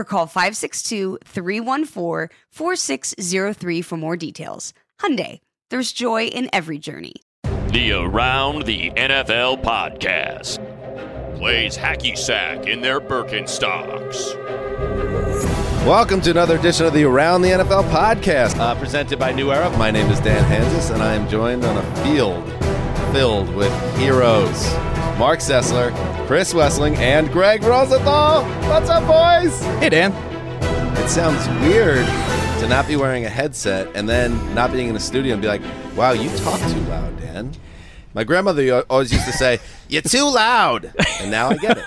or call 562-314-4603 for more details. Hyundai, there's joy in every journey. The Around the NFL podcast plays hacky sack in their Birkenstocks. Welcome to another edition of the Around the NFL podcast, uh, presented by New Era. My name is Dan Hanzus, and I am joined on a field filled with heroes. Mark Sessler, Chris Wesseling, and Greg Rosenthal. What's up, boys? Hey, Dan. It sounds weird to not be wearing a headset and then not being in the studio and be like, wow, you talk too loud, Dan. My grandmother always used to say, "You're too loud," and now I get it.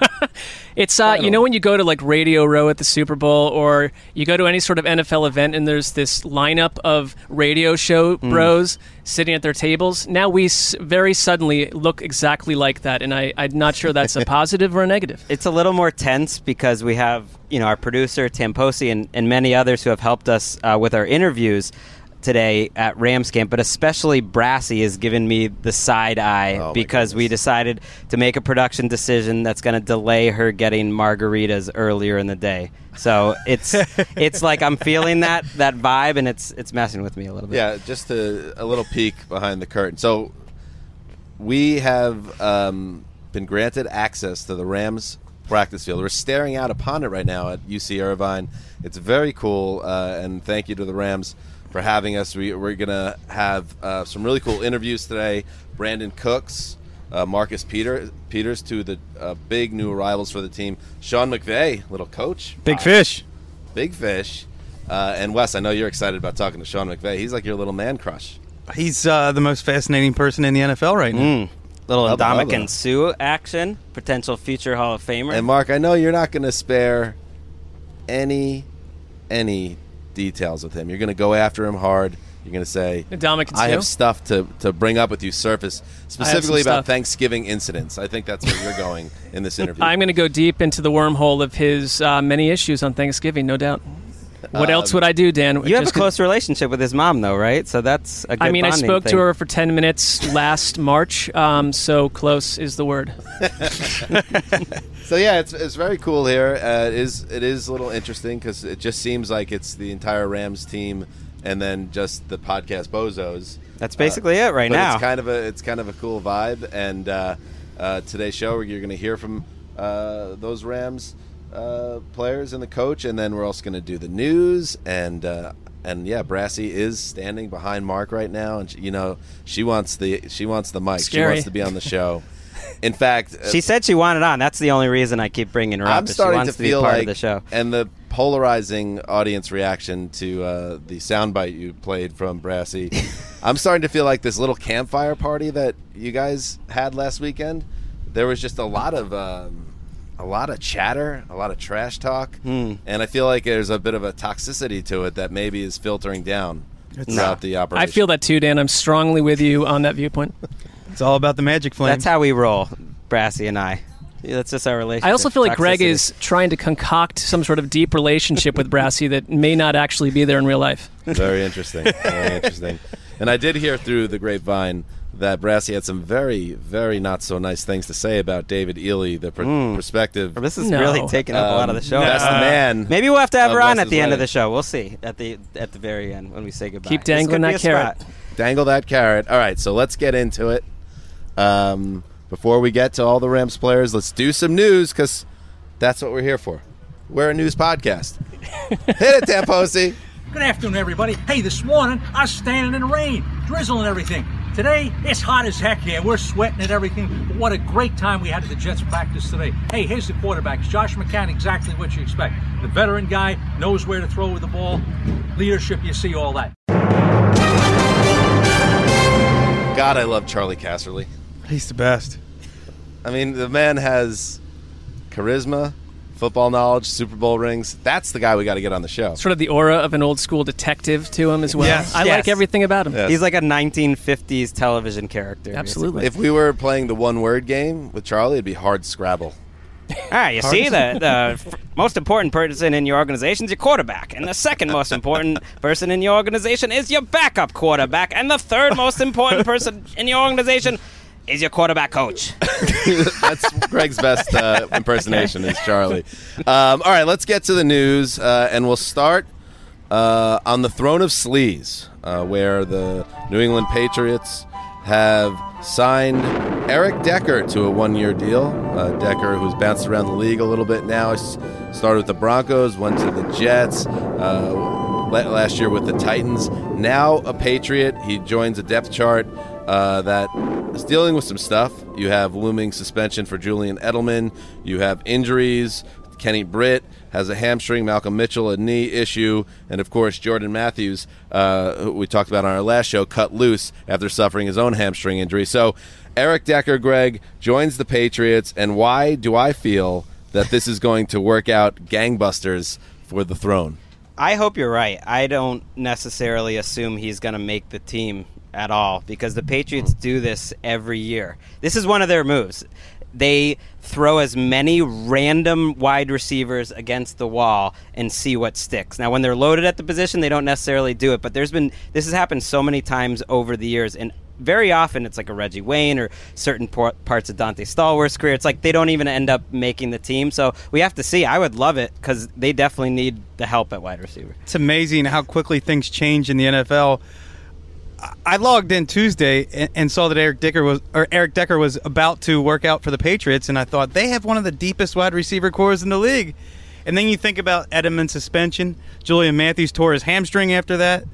It's uh, you know when you go to like Radio Row at the Super Bowl, or you go to any sort of NFL event, and there's this lineup of radio show Mm. bros sitting at their tables. Now we s- very suddenly look exactly like that, and I, I'm not sure that's a positive or a negative. it's a little more tense because we have you know our producer Tim Posey and, and many others who have helped us uh, with our interviews today at Rams camp, but especially Brassy has given me the side eye Oh, because we decided to make a production decision that's going to delay her getting margaritas earlier in the day. So it's it's like I'm feeling that that vibe, and it's it's messing with me a little bit. Yeah, just a, a little peek behind the curtain. So we have um, been granted access to the Rams practice field. We're staring out upon it right now at UC Irvine. It's very cool, uh, and thank you to the Rams for having us. We, we're going to have uh, some really cool interviews today. Brandin Cooks, uh, Marcus Peter, Peters, two of the uh, big new arrivals for the team. Sean McVay, little coach. Big Wow. fish. Big fish. Uh, and Wes, I know you're excited about talking to Sean McVay. He's like your little man crush. He's uh, the most fascinating person in the NFL right now. Mm. Little Hubba and Sue action, potential future Hall of Famer. And Mark, I know you're not going to spare any any details with him. You're going to go after him hard. You're going to say, "I have stuff to, to bring up with you, surface specifically about stuff. Thanksgiving incidents." I think that's where you're going in this interview. I'm going to go deep into the wormhole of his uh, many issues on Thanksgiving, no doubt. What else Um, would I do, Dan? You have a Just 'cause- close relationship with his mom, though, right? So that's a good I mean, I spoke thing. to her for 10 minutes last March, um, so close is the word. So yeah, it's, it's very cool here. Uh, it is it is a little interesting because it just seems like it's the entire Rams team and then just the podcast bozos. That's basically it right but now. It's kind of a it's kind of a cool vibe. And uh, uh, today's show, you're going to hear from uh, those Rams uh, players and the coach, and then we're also going to do the news and. Uh, and yeah, Brassy is standing behind Mark right now, and she, you know she wants the she wants the mic. She wants to be on the show. In fact, uh, She said she wanted on. That's the only reason I keep bringing her up. I'm is starting she wants to to, be feel part like of the show. and the polarizing audience reaction to uh, the soundbite you played from Brassy. I'm starting to feel like this little campfire party that you guys had last weekend. There was just a lot of um, a lot of chatter, a lot of trash talk, Hmm. and I feel like there's a bit of a toxicity to it that maybe is filtering down throughout the operation. I feel that too, Dan. I'm strongly with you on that viewpoint. It's all about the magic flame. That's how we roll. Brassy and I. Yeah, that's just our relationship. I also feel like Greg is trying to concoct some sort of deep relationship with Brassy that may not actually be there in real life. Very interesting. Very interesting. And I did hear through the grapevine that Brassy had some very, very not so nice things to say about David Ely, the pr- prospective. This is No. really taking up a lot of the um, show. Best man. Maybe we'll have to have of her on at the end of the show. We'll see at the at the very end when we say goodbye. Keep This dangling that carrot. spot. dangle that carrot. All right, so let's get into it. Um, before we get to all the Rams players, let's do some news because that's what we're here for. We're a news podcast. Hit it, Tamposi. Good afternoon, everybody. Hey, this morning I was standing in the rain, drizzling everything. Today it's hot as heck here. We're sweating and everything. But what a great time we had at the Jets practice today. Hey, here's the quarterbacks. Josh McCown, exactly what you expect. The veteran guy knows where to throw with the ball. Leadership, you see all that. God, I love Charley Casserly. He's the best. I mean, the man has charisma, football knowledge, Super Bowl rings. That's the guy we got to get on the show. Sort of the aura of an old school detective to him as well. Yes. I Yes. like everything about him. Yes. He's like a 1950s television character. Absolutely. If we were playing the one word game with Charley, it'd be hard Scrabble. Ah, you see, the, the most important person in your organization is your quarterback, and the second most important person in your organization is your backup quarterback, and the third most important person in your organization is your quarterback coach. That's Greg's best uh, impersonation is Charley. Um, all right, let's get to the news, uh, and we'll start uh, on the throne of sleaze, uh, where the New England Patriots have signed Eric Decker to a one-year deal. Uh, Decker, who's bounced around the league a little bit now, started with the Broncos, went to the Jets. Uh, last year with the Titans. Now a Patriot. He joins a depth chart uh, that is dealing with some stuff. You have looming suspension for Julian Edelman. You have injuries. Kenny Britt has a hamstring. Malcolm Mitchell a knee issue, and of course Jordan Matthews, uh, who we talked about on our last show, cut loose after suffering his own hamstring injury. So Eric Decker, Greg joins the Patriots, and why do I feel that this is going to work out gangbusters for the throne? I hope you're right. I don't necessarily assume he's going to make the team at all because the Patriots hmm. do this every year. This is one of their moves. They throw as many random wide receivers against the wall and see what sticks. Now, when they're loaded at the position, they don't necessarily do it, but there's been this has happened so many times over the years and very often it's like a Reggie Wayne or certain por- parts of Donté Stallworth's career. It's like they don't even end up making the team. So we have to see. I would love it because they definitely need the help at wide receiver. It's amazing how quickly things change in the NFL. I- I logged in Tuesday and, and saw that Eric Decker was or Eric Decker was about to work out for the Patriots, and I thought they have one of the deepest wide receiver cores in the league. And then you think about Edelman's suspension. Julian Matthews tore his hamstring after that.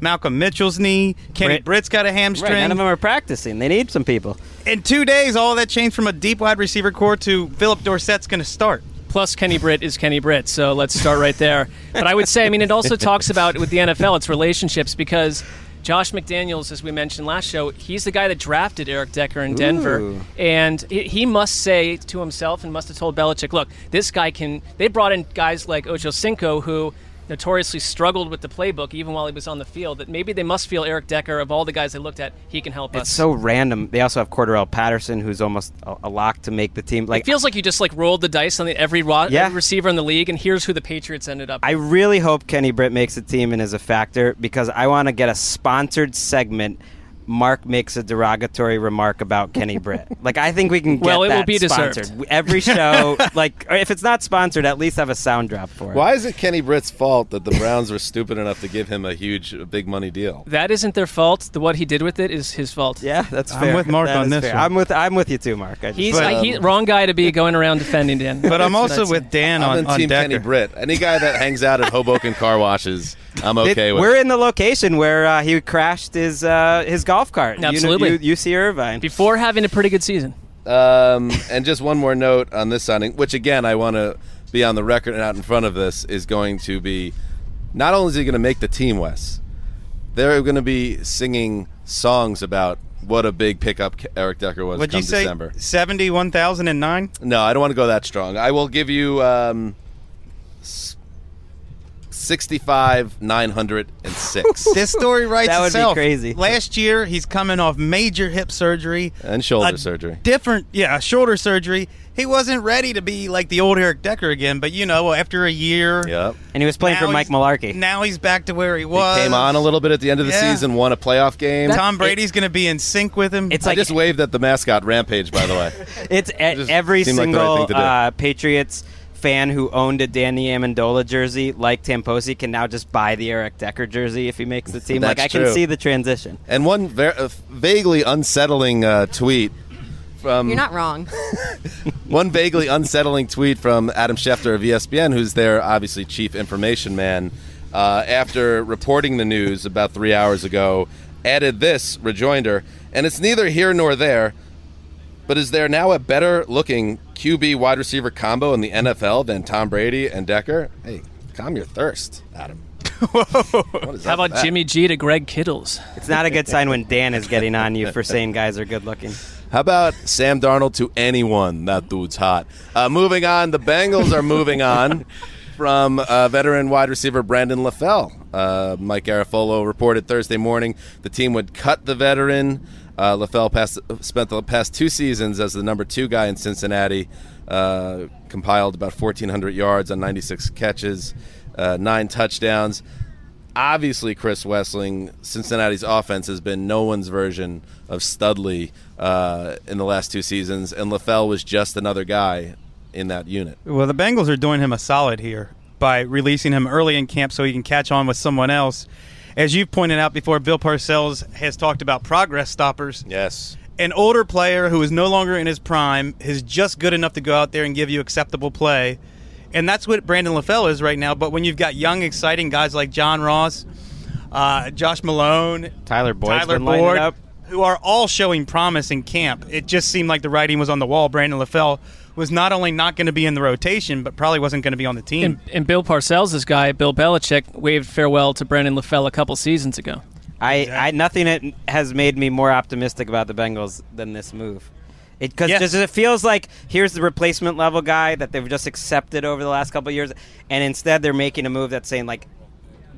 Malcolm Mitchell's knee. Kenny Britt- Britt's got a hamstring. Right, none of them are practicing. They need some people. In two days, all that changed from a deep wide receiver core to Phillip Dorsett's going to start. Plus, Kenny Britt is Kenny Britt, so let's start right there. But I would say, I mean, it also talks about with the NFL, it's relationships because Josh McDaniels, as we mentioned last show, he's the guy that drafted Eric Decker in Denver, Ooh. and he, he must say to himself and must have told Belichick, "Look, this guy can." They brought in guys like Ocho Cinco who notoriously struggled with the playbook even while he was on the field. That maybe they must feel Eric Decker of all the guys they looked at, he can help us. It's so random. They also have Cordarrelle Patterson, who's almost a, a lock to make the team. Like it feels like you just like rolled the dice on the, every, ro- Yeah. every receiver in the league, and here's who the Patriots ended up. I really hope Kenny Britt makes the team and is a factor because I want to get a sponsored segment. Mark makes a derogatory remark about Kenny Britt. Like I think we can get Well, it will that be deserved. sponsored. Every show, like or if it's not sponsored, at least have a sound drop for it. Why is it Kenny Britt's fault that the Browns were stupid enough to give him a huge, a big money deal? That isn't their fault. The what he did with it is his fault. Yeah, that's fair. I'm with Mark That on this one. I'm with I'm with you too, Mark. I just- He's But, uh, he, wrong guy to be going around defending Dan. But I'm also with Dan I'm on, on Team Decker. Kenny Britt. Any guy that hangs out at Hoboken car washes, I'm It- okay with. we're in the location where uh, he crashed his uh, his golf cart. Absolutely. U- U- UC Irvine. before having a pretty good season. Um, and just one more note on this signing, which again I want to be on the record and out in front of this is going to be not only is he going to make the team, Wes, they're going to be singing songs about what a big pickup Eric Decker was What'd come you say? December. Seventy one thousand and nine. No, I don't want to go that strong. I will give you um, 65, 906. This story writes That would be itself. crazy. Last year, he's coming off major hip surgery and shoulder a surgery. Different, yeah, shoulder surgery. He wasn't ready to be like the old Eric Decker again, but you know, after a year, Yep. And he was playing now for Mike he's- Mularkey. Now he's back to where he He was. came on a little bit at the end of the Yeah. season, won a playoff game. Tom Brady's going to be in sync with him. It's I like just waved at the mascot Rampage, by the way. It's just every seemed like the right single thing to do. uh, Patriots fan who owned a Danny Amendola jersey, like Tamposi, can now just buy the Eric Decker jersey if he makes the team. like That's I can true. see the transition. And one ver- uh, vaguely unsettling uh, tweet from You're not wrong. one vaguely unsettling tweet from Adam Schefter of ESPN, who's their obviously chief information man, uh, after reporting the news about three hours ago, added this rejoinder, and it's neither here nor there. But is there now a better looking QB wide receiver combo in the NFL than Tom Brady and Decker? Hey, calm your thirst, Adam. What is How about that? Jimmy G to Greg Kittles? It's not a good sign when Dan is getting on you for saying guys are good looking. How about Sam Darnold to anyone? That dude's hot. Uh, moving on, the Bengals are moving on from uh, veteran wide receiver Brandon LaFell. Uh, Mike Garafolo reported Thursday morning the team would cut the veteran. Uh, LaFell spent the past two seasons as the number two guy in Cincinnati, uh, compiled about 1,400 yards on 96 catches, uh, nine touchdowns obviously Chris Wesseling, Cincinnati's offense has been no one's version of Studley uh, in the last two seasons, and LaFell was just another guy in that unit. Well, the Bengals are doing him a solid here by releasing him early in camp so he can catch on with someone else. As you've pointed out before, Bill Parcells has talked about progress stoppers. Yes. An older player who is no longer in his prime is just good enough to go out there and give you acceptable play. And that's what Brandon LaFell is right now. But when you've got young, exciting guys like John Ross, uh, Josh Malone, Tyler Boyd's Tyler Boyd, who are all showing promise in camp. It just seemed like the writing was on the wall. Brandon LaFell was not only not going to be in the rotation, but probably wasn't going to be on the team. And, and Bill Parcells' this guy, Bill Belichick, waved farewell to Brandon LaFell a couple seasons ago. I, I nothing that has made me more optimistic about the Bengals than this move. Because Yes. it feels like here's the replacement level guy that they've just accepted over the last couple of years, and instead they're making a move that's saying like,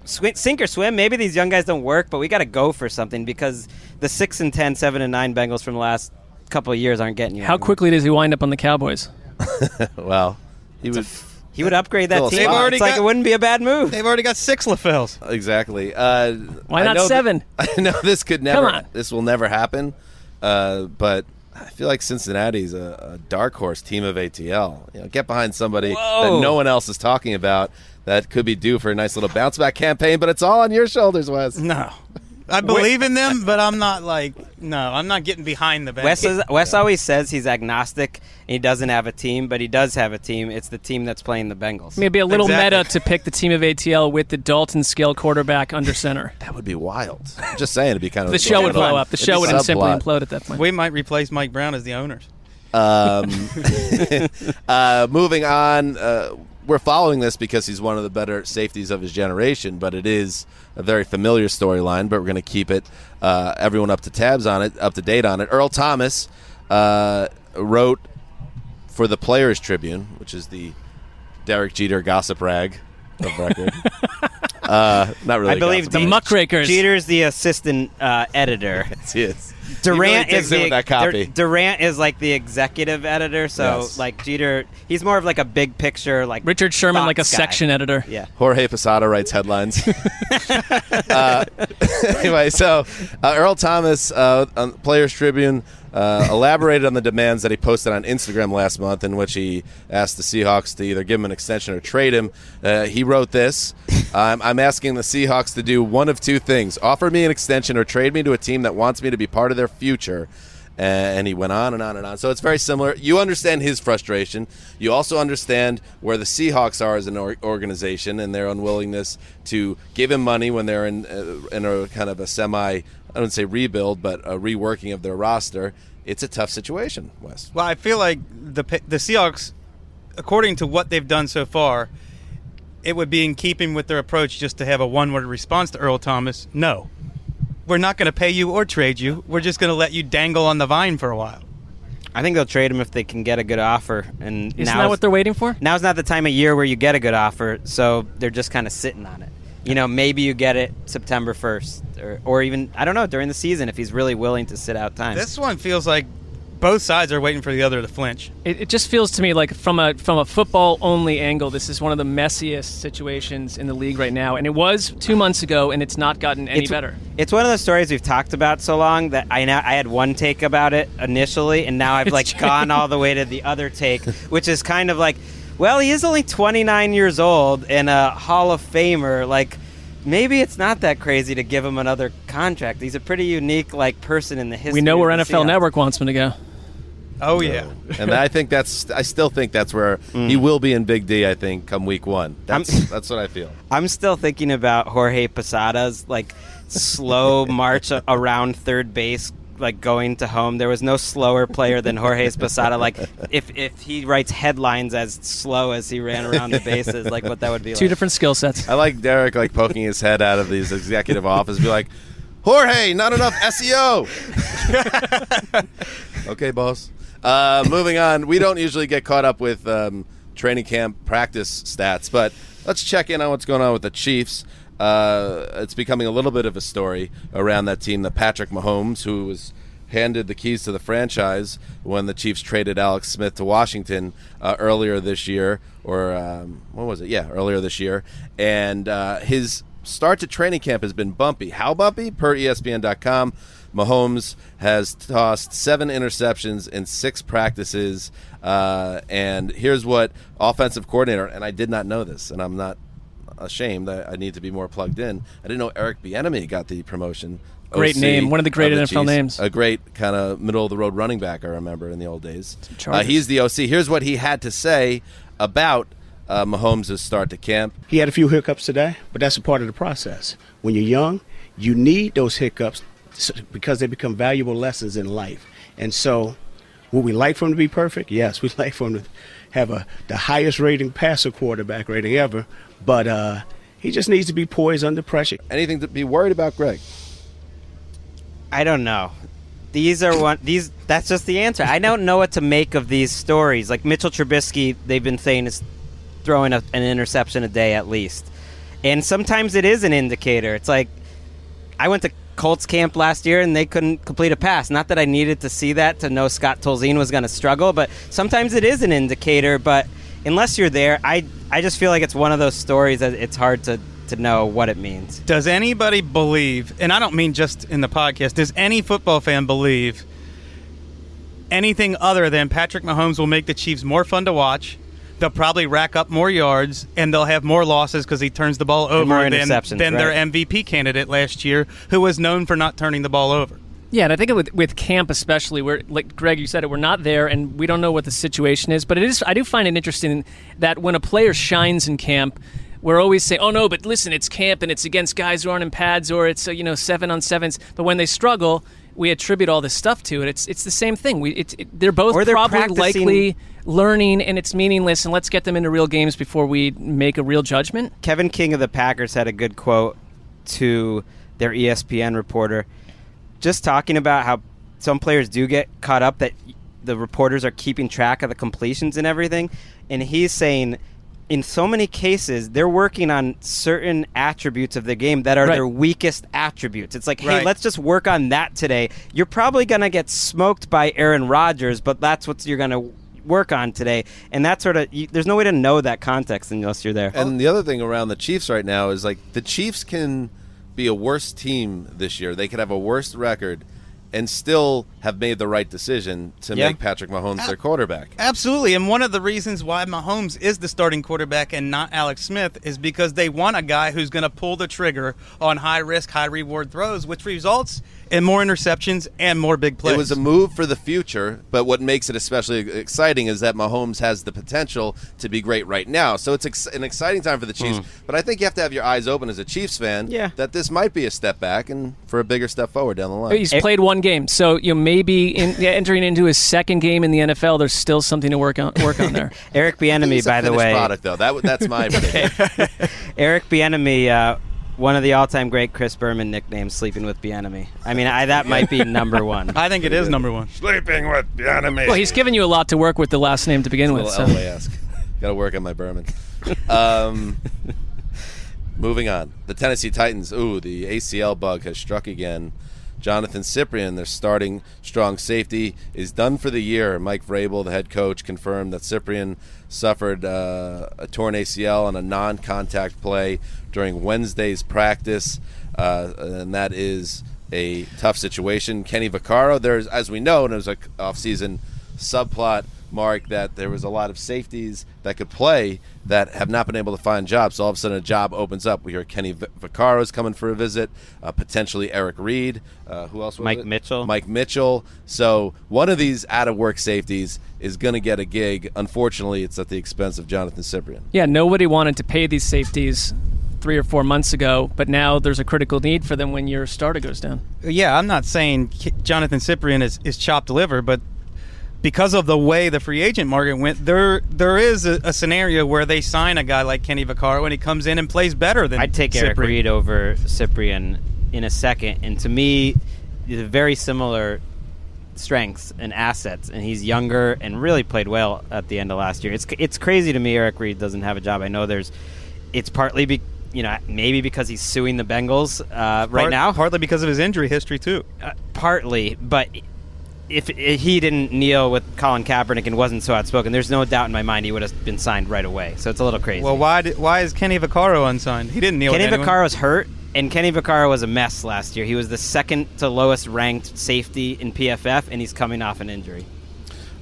swi- sink or swim. Maybe these young guys don't work, but we got to go for something because the six and 10, 7 and nine Bengals from the last couple of years aren't getting you. How anywhere. quickly does he wind up on the Cowboys? Well, he was he would upgrade that team. spot. They've already it's like got- it wouldn't be a bad move. They've already got six LaFells. exactly. Uh, Why I not know th- seven? I know this could never. on. This will never happen. Uh, but I feel like Cincinnati's a, a dark horse team of ATL. You know, get behind somebody Whoa. that no one else is talking about that could be due for a nice little bounce back campaign. But it's all on your shoulders, Wes. No. I believe in them, but I'm not like no. I'm not getting behind the Bengals. Wes, is, Wes always says he's agnostic he doesn't have a team, but he does have a team. It's the team that's playing the Bengals. Maybe a little Exactly. meta to pick the team of ATL with the Dalton scale quarterback under center. That would be wild. I'm just saying, it'd be kind of The show would blow up. The It'd show be would simply subplot. implode at that point. we might replace Mike Brown as the owners. Um, uh, moving on, uh, we're following this because he's one of the better safeties of his generation, but it is a very familiar storyline. But we're going to keep it uh, everyone up to tabs on it, up to date on it. Earl Thomas uh, wrote for the Players Tribune, which is the Derek Jeter gossip rag of record. uh, not really. I a believe gossip The Jeter- muckrakers. Jeter's the assistant uh, editor. rag. He is. Durant he really is the that copy. Durant is like the executive editor, so Yes. like Jeter, he's more of like a big picture, like Richard Sherman, like a guy. section editor. Yeah. Jorge Posada writes headlines. uh, anyway, so uh, Earl Thomas, uh, on Players Tribune, uh, elaborated on the demands that he posted on Instagram last month, in which he asked the Seahawks to either give him an extension or trade him. Uh, he wrote this I'm, I'm asking the Seahawks to do one of two things offer me an extension or trade me to a team that wants me to be part of their future. And he went on and on and on. So it's very similar. You understand his frustration. You also understand where the Seahawks are as an or- organization and their unwillingness to give him money when they're in uh, in a kind of a semi, I don't say rebuild, but a reworking of their roster. It's a tough situation, Wes. Well, I feel like the the Seahawks, according to what they've done so far, it would be in keeping with their approach just to have a one-word response to Earl Thomas. No, we're not going to pay you or trade you. We're just going to let you dangle on the vine for a while. I think they'll trade him if they can get a good offer. And Isn't now's- that what they're waiting for? Now's not the time of year where you get a good offer, so they're just kind of sitting on it. You know, maybe you get it September 1st, or, or even I don't know during the season if he's really willing to sit out time. This one feels like both sides are waiting for the other to flinch. It, it just feels to me like from a from a football only angle, this is one of the messiest situations in the league right now, and it was two months ago, and it's not gotten any it's, better. It's one of those stories we've talked about so long that I now I had one take about it initially, and now I've like gone all the way to the other take, which is kind of like, well, he is only 29 years old and a Hall of Famer. Like, maybe it's not that crazy to give him another contract. He's a pretty unique like person in the history. We know where of the NFL Seahawks. Network wants him to go. Oh yeah. and I think that's. I still think that's where he mm. will be in Big D. I think come week one. That's that's what I feel. I'm still thinking about Jorge Posada's like slow march around third base, like going to home. There was no slower player than Jorge Posada. Like if if he writes headlines as slow as he ran around the bases, like what that would be Two like. different skill sets. I like Derek like poking his head out of these executive office, be like, Jorge, not enough SEO. okay, boss. Uh, moving on. We don't usually get caught up with um, training camp practice stats, but let's check in on what's going on with the Chiefs. Uh, it's becoming a little bit of a story around that team The Patrick Mahomes, who was handed the keys to the franchise when the Chiefs traded Alex Smith to Washington uh, earlier this year, or um, what was it? Yeah, earlier this year. And uh, his start to training camp has been bumpy. How bumpy? Per ESPN.com, Mahomes has tossed seven interceptions in six practices. Uh, and here's what offensive coordinator, and I did not know this, and I'm not ashamed. I, I need to be more plugged in. I didn't know Eric Bieniemy got the promotion. Great OC name. One of the great of NFL Chiefs. names. A great kind of middle of the road running back. I remember in the old days. Uh, he's the OC. Here's what he had to say about uh, Mahomes' start to camp. He had a few hiccups today, but that's a part of the process. When you're young, you need those hiccups s- because they become valuable lessons in life. And so, would we like for him to be perfect? Yes, we'd like for him to have a the highest rating passer quarterback rating ever. But uh, he just needs to be poised under pressure. Anything to be worried about, Greg? I don't know. These are one. These. That's just the answer. I don't know what to make of these stories. Like Mitchell Trubisky, they've been saying is throwing a, an interception a day at least, and sometimes it is an indicator. It's like I went to Colts camp last year and they couldn't complete a pass. Not that I needed to see that to know Scott Tolzien was going to struggle, but sometimes it is an indicator. But unless you're there, I I just feel like it's one of those stories that it's hard to to know what it means. Does anybody believe, and I don't mean just in the podcast, does any football fan believe anything other than Patrick Mahomes will make the Chiefs more fun to watch? They'll probably rack up more yards and they'll have more losses because he turns the ball over more than, interceptions, than their. MVP candidate last year, who was known for not turning the ball over. Yeah, and I think with with camp especially, where like Greg, you said it, we're not there, and we don't know what the situation is. But it is, I do find it interesting that when a player shines in camp, we're always saying, "Oh no, but listen, it's camp and it's against guys who aren't in pads, or it's uh, you know seven on sevens. But when they struggle, we attribute all this stuff to it. It's it's the same thing. We it, it, they're both they're probably practicing- likely learning, and it's meaningless. And let's get them into real games before we make a real judgment. Kevin King of the Packers had a good quote to their ESPN reporter, just talking about how some players do get caught up that the reporters are keeping track of the completions and everything, and he's saying. In so many cases, they're working on certain attributes of the game that are Right. their weakest attributes. It's like, hey, Right. let's just work on that today. You're probably going to get smoked by Aaron Rodgers, but that's what you're going to work on today. And that sort of, you, there's no way to know that context unless you're there. And the other thing around the Chiefs right now is like the Chiefs can be a worse team this year. They could have a worse record and still have made the right decision to Yeah. make Patrick Mahomes their quarterback. Absolutely. And one of the reasons why Mahomes is the starting quarterback and not Alex Smith is because they want a guy who's going to pull the trigger on high risk, high reward throws, which results in more interceptions and more big plays. It was a move for the future, but what makes it especially exciting is that Mahomes has the potential to be great right now. So it's ex- an exciting time for the Chiefs. But I think you have to have your eyes open as a Chiefs fan Yeah. that this might be a step back and for a bigger step forward down the line. He's played one game, so you know maybe in, yeah, entering into his second game in the NFL, there's still something to work on work on there. Eric Bieniemy, He's a by the way, product though. That that's my prediction. Eric Bieniemy uh, one of the all-time great Chris Berman nicknames, "Sleeping with Bienemy." I mean, I, that might be number one. I think it is number one. Sleeping with the enemy. Well, he's given you a lot to work with the last name to begin a with. little So. LA-esque. Got to work on my Berman. Um, moving on, the Tennessee Titans. Ooh, the ACL bug has struck again. Jonathan Cyprien, their starting strong safety, is done for the year. Mike Vrabel, the head coach, confirmed that Cyprien suffered uh, a torn ACL on a non-contact play during Wednesday's practice, uh, and that is a tough situation. Kenny Vaccaro, there's, as we know, and it was a off-season subplot mark that there was a lot of safeties that could play that have not been able to find jobs. So all of a sudden, a job opens up. We hear Kenny V- Vaccaro's coming for a visit, uh, potentially Eric Reid. Uh, who else? Was Mike it? Mitchell. Mike Mitchell. So one of these out of work safeties is going to get a gig. Unfortunately, it's at the expense of Jonathan Cyprien. Yeah, nobody wanted to pay these safeties three or four months ago, but now there's a critical need for them when your starter goes down. Yeah, I'm not saying Jonathan Cyprien is, is chopped liver, but because of the way the free agent market went, there there is a, a scenario where they sign a guy like Kenny Vaccaro when he comes in and plays better than I'd take Eric Reid over Cyprien in a second, and to me, they're very similar strengths and assets, and he's younger and really played well at the end of last year. It's it's crazy to me Eric Reid doesn't have a job. I know there's, it's partly be, you know maybe because he's suing the Bengals uh, right Part- now, partly because of his injury history too. uh, partly, but. If, if he didn't kneel with Colin Kaepernick and wasn't so outspoken, there's no doubt in my mind he would have been signed right away. So it's a little crazy. Well, why did, why is Kenny Vaccaro unsigned? He didn't kneel. Kenny with. Vaccaro's hurt, and Kenny Vaccaro was a mess last year. He was the second to lowest ranked safety in PFF, and he's coming off an injury.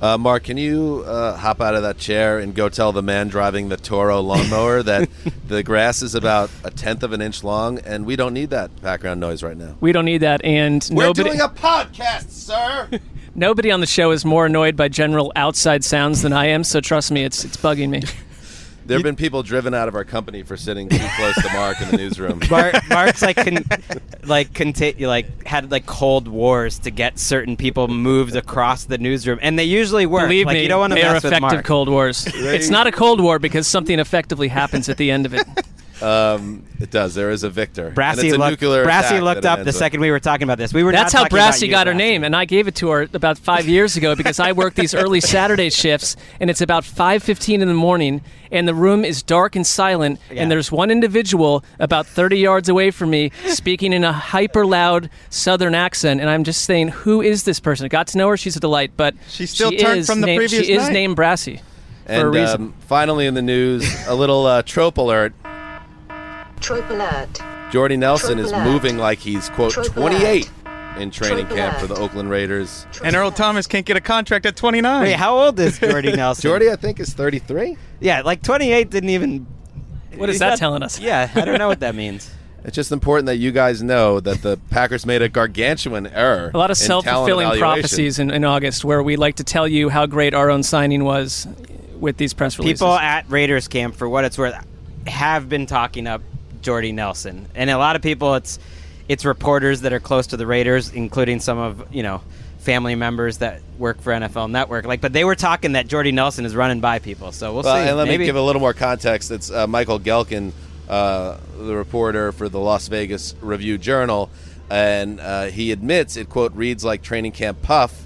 Uh, Mark, can you uh, hop out of that chair and go tell the man driving the Toro lawnmower that the grass is about a tenth of an inch long, and we don't need that background noise right now. We don't need that, and nobody. We're nobody doing a podcast, sir. nobody on the show is more annoyed by general outside sounds than I am. So trust me, it's it's bugging me. There have been people driven out of our company for sitting too close to Mark in the newsroom. Mark, Mark's like con- like conta- like had like cold wars to get certain people moved across the newsroom, and they usually work. Believe like, me, you don't want to they are mess with effective Mark. cold wars. It's not a cold war because something effectively happens at the end of it. Um, it does. There is a victor. and Brassy it's a looked, Brassy looked up the with. second we were talking about this. We were That's not how talking Brassy you, got her Brassy. name, and I gave it to her about five years ago because I work these early Saturday shifts, and it's about five fifteen in the morning, and the room is dark and silent, Yeah. and there's one individual about thirty yards away from me speaking in a hyper loud Southern accent, and I'm just saying, who is this person? I got to know her; she's a delight, but She's still she turned is from the named- previous She is named Brassy for a And reason. um, finally, in the news, a little uh, trope alert. Trope alert. Jordy Nelson is alert. moving like he's quote Trope 28 in training Trope camp for the Oakland Raiders. And Earl Thomas can't get a contract at 29. Wait, how old is Jordy Nelson? Jordy, I think, is 33. yeah, like 28 didn't even. What is he's that not- telling us? Yeah, I don't know what that means. It's just important that you guys know that the Packers made a gargantuan error. A lot of self fulfilling prophecies in, in August where we like to tell you how great our own signing was with these press releases. People at Raiders camp, for what it's worth, have been talking up Jordy Nelson, and a lot of people, it's it's reporters that are close to the Raiders, including some of you know family members that work for NFL Network. Like, but they were talking that Jordy Nelson is running by people, so we'll Well, see. and let Maybe. me give a little more context. It's uh, Michael Gehlken, uh, the reporter for the Las Vegas Review Journal, and uh, he admits it quote reads like training camp puff,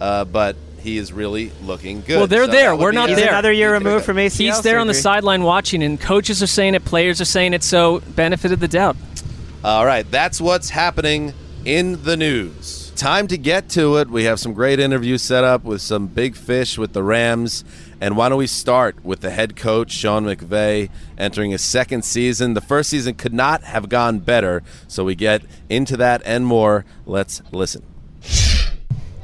uh, but he is really looking good. Well, they're So there. We're not a- He's there. another year He's removed from ACL. He's there on the sideline watching, and coaches are saying it, players are saying it, so benefit of the doubt. All right, that's what's happening in the news. Time to get to it. We have some great interviews set up with some big fish with the Rams. And why don't we start with the head coach, Sean McVay, entering his second season? The first season could not have gone better. So we get into that and more. Let's listen.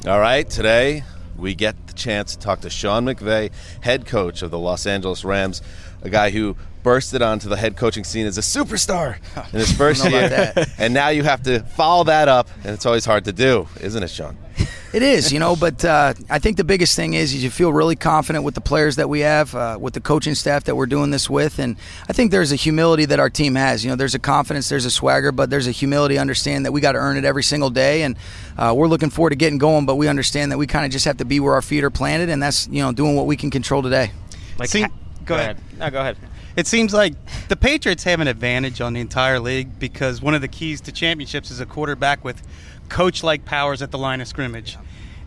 All right, today we get the chance to talk to Sean McVay, head coach of the Los Angeles Rams, a guy who bursted onto the head coaching scene as a superstar in his first year. that. And now you have to follow that up, and it's always hard to do, isn't it, Sean? It is, you know, but uh, I think the biggest thing is, is you feel really confident with the players that we have, uh, with the coaching staff that we're doing this with, and I think there's a humility that our team has. You know, there's a confidence, there's a swagger, but there's a humility. Understand that we got to earn it every single day, and uh, we're looking forward to getting going. But we understand that we kind of just have to be where our feet are planted, and that's you know doing what we can control today. Like, See- ha- go ahead. No, go ahead. It seems like the Patriots have an advantage on the entire league because one of the keys to championships is a quarterback with coach-like powers at the line of scrimmage.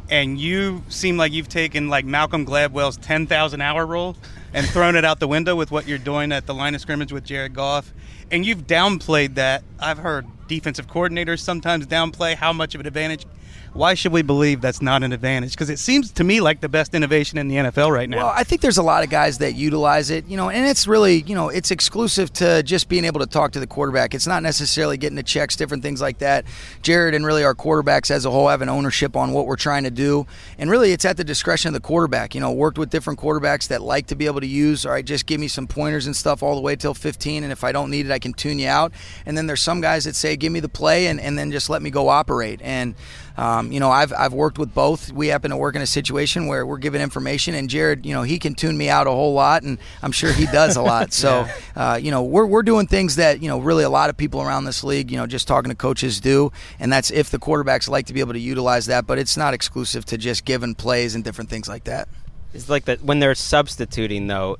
And you seem like you've taken like Malcolm Gladwell's 10,000 hour rule and thrown it out the window with what you're doing at the line of scrimmage with Jared Goff. And you've downplayed that. I've heard defensive coordinators sometimes downplay how much of an advantage why should we believe that's not an advantage? Because it seems to me like the best innovation in the NFL right now. Well, I think there's a lot of guys that utilize it, you know, and it's really, you know, it's exclusive to just being able to talk to the quarterback. It's not necessarily getting the checks, different things like that. Jared and really our quarterbacks as a whole have an ownership on what we're trying to do, and really it's at the discretion of the quarterback. You know, worked with different quarterbacks that like to be able to use. All right, just give me some pointers and stuff all the way till 15, and if I don't need it, I can tune you out. And then there's some guys that say, give me the play, and, and then just let me go operate. And um, you know, I've, I've worked with both. We happen to work in a situation where we're giving information, and Jared, you know, he can tune me out a whole lot, and I'm sure he does a lot. So, uh, you know, we're, we're doing things that, you know, really a lot of people around this league, you know, just talking to coaches do, and that's if the quarterbacks like to be able to utilize that, but it's not exclusive to just giving plays and different things like that. It's like that when they're substituting, though.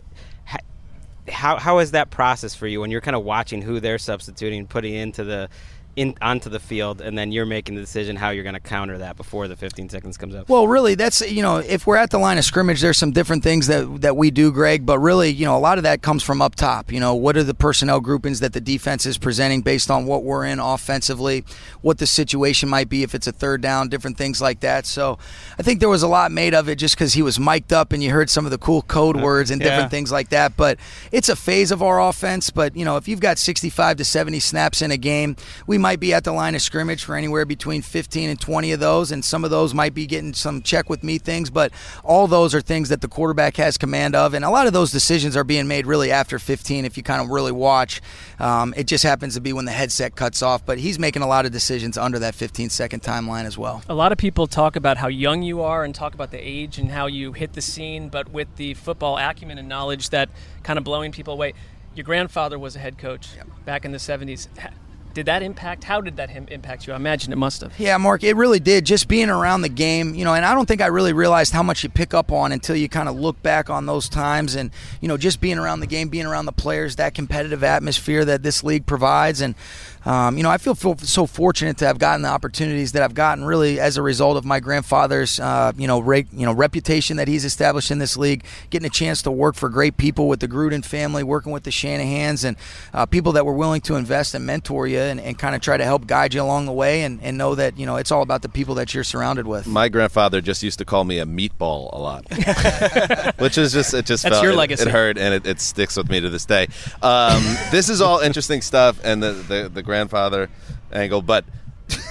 How, how is that process for you when you're kind of watching who they're substituting, putting into the in onto the field, and then you're making the decision how you're going to counter that before the 15 seconds comes up. Well, really, that's you know, if we're at the line of scrimmage, there's some different things that that we do, Greg. But really, you know, a lot of that comes from up top. You know, what are the personnel groupings that the defense is presenting based on what we're in offensively, what the situation might be if it's a third down, different things like that. So, I think there was a lot made of it just because he was mic'd up and you heard some of the cool code uh, words and different Yeah. things like that. But it's a phase of our offense. But you know, if you've got 65 to 70 snaps in a game, we might be at the line of scrimmage for anywhere between 15 and 20 of those, and some of those might be getting some check with me things. But all those are things that the quarterback has command of, and a lot of those decisions are being made really after 15. If you kind of really watch, um, it just happens to be when the headset cuts off. But he's making a lot of decisions under that 15 second timeline as well. A lot of people talk about how young you are and talk about the age and how you hit the scene, but with the football acumen and knowledge that kind of blowing people away. Your grandfather was a head coach back in the 70s. Did that impact? How did that impact you? I imagine it must have. Yeah, Mark, it really did. Just being around the game, you know, and I don't think I really realized how much you pick up on until you kind of look back on those times and, you know, just being around the game, being around the players, that competitive atmosphere that this league provides. And, um, you know, I feel feel so fortunate to have gotten the opportunities that I've gotten really as a result of my grandfather's, uh, you know, re- you know, reputation that he's established in this league, getting a chance to work for great people with the Gruden family, working with the Shanahans and uh, people that were willing to invest and mentor you and, and kind of try to help guide you along the way and, and know that, you know, it's all about the people that you're surrounded with. My grandfather just used to call me a meatball a lot, which is just it just That's felt your it- legacy. It, hurt and it, it sticks with me to this day. Um, this is all interesting stuff and the, the the grandfather angle, but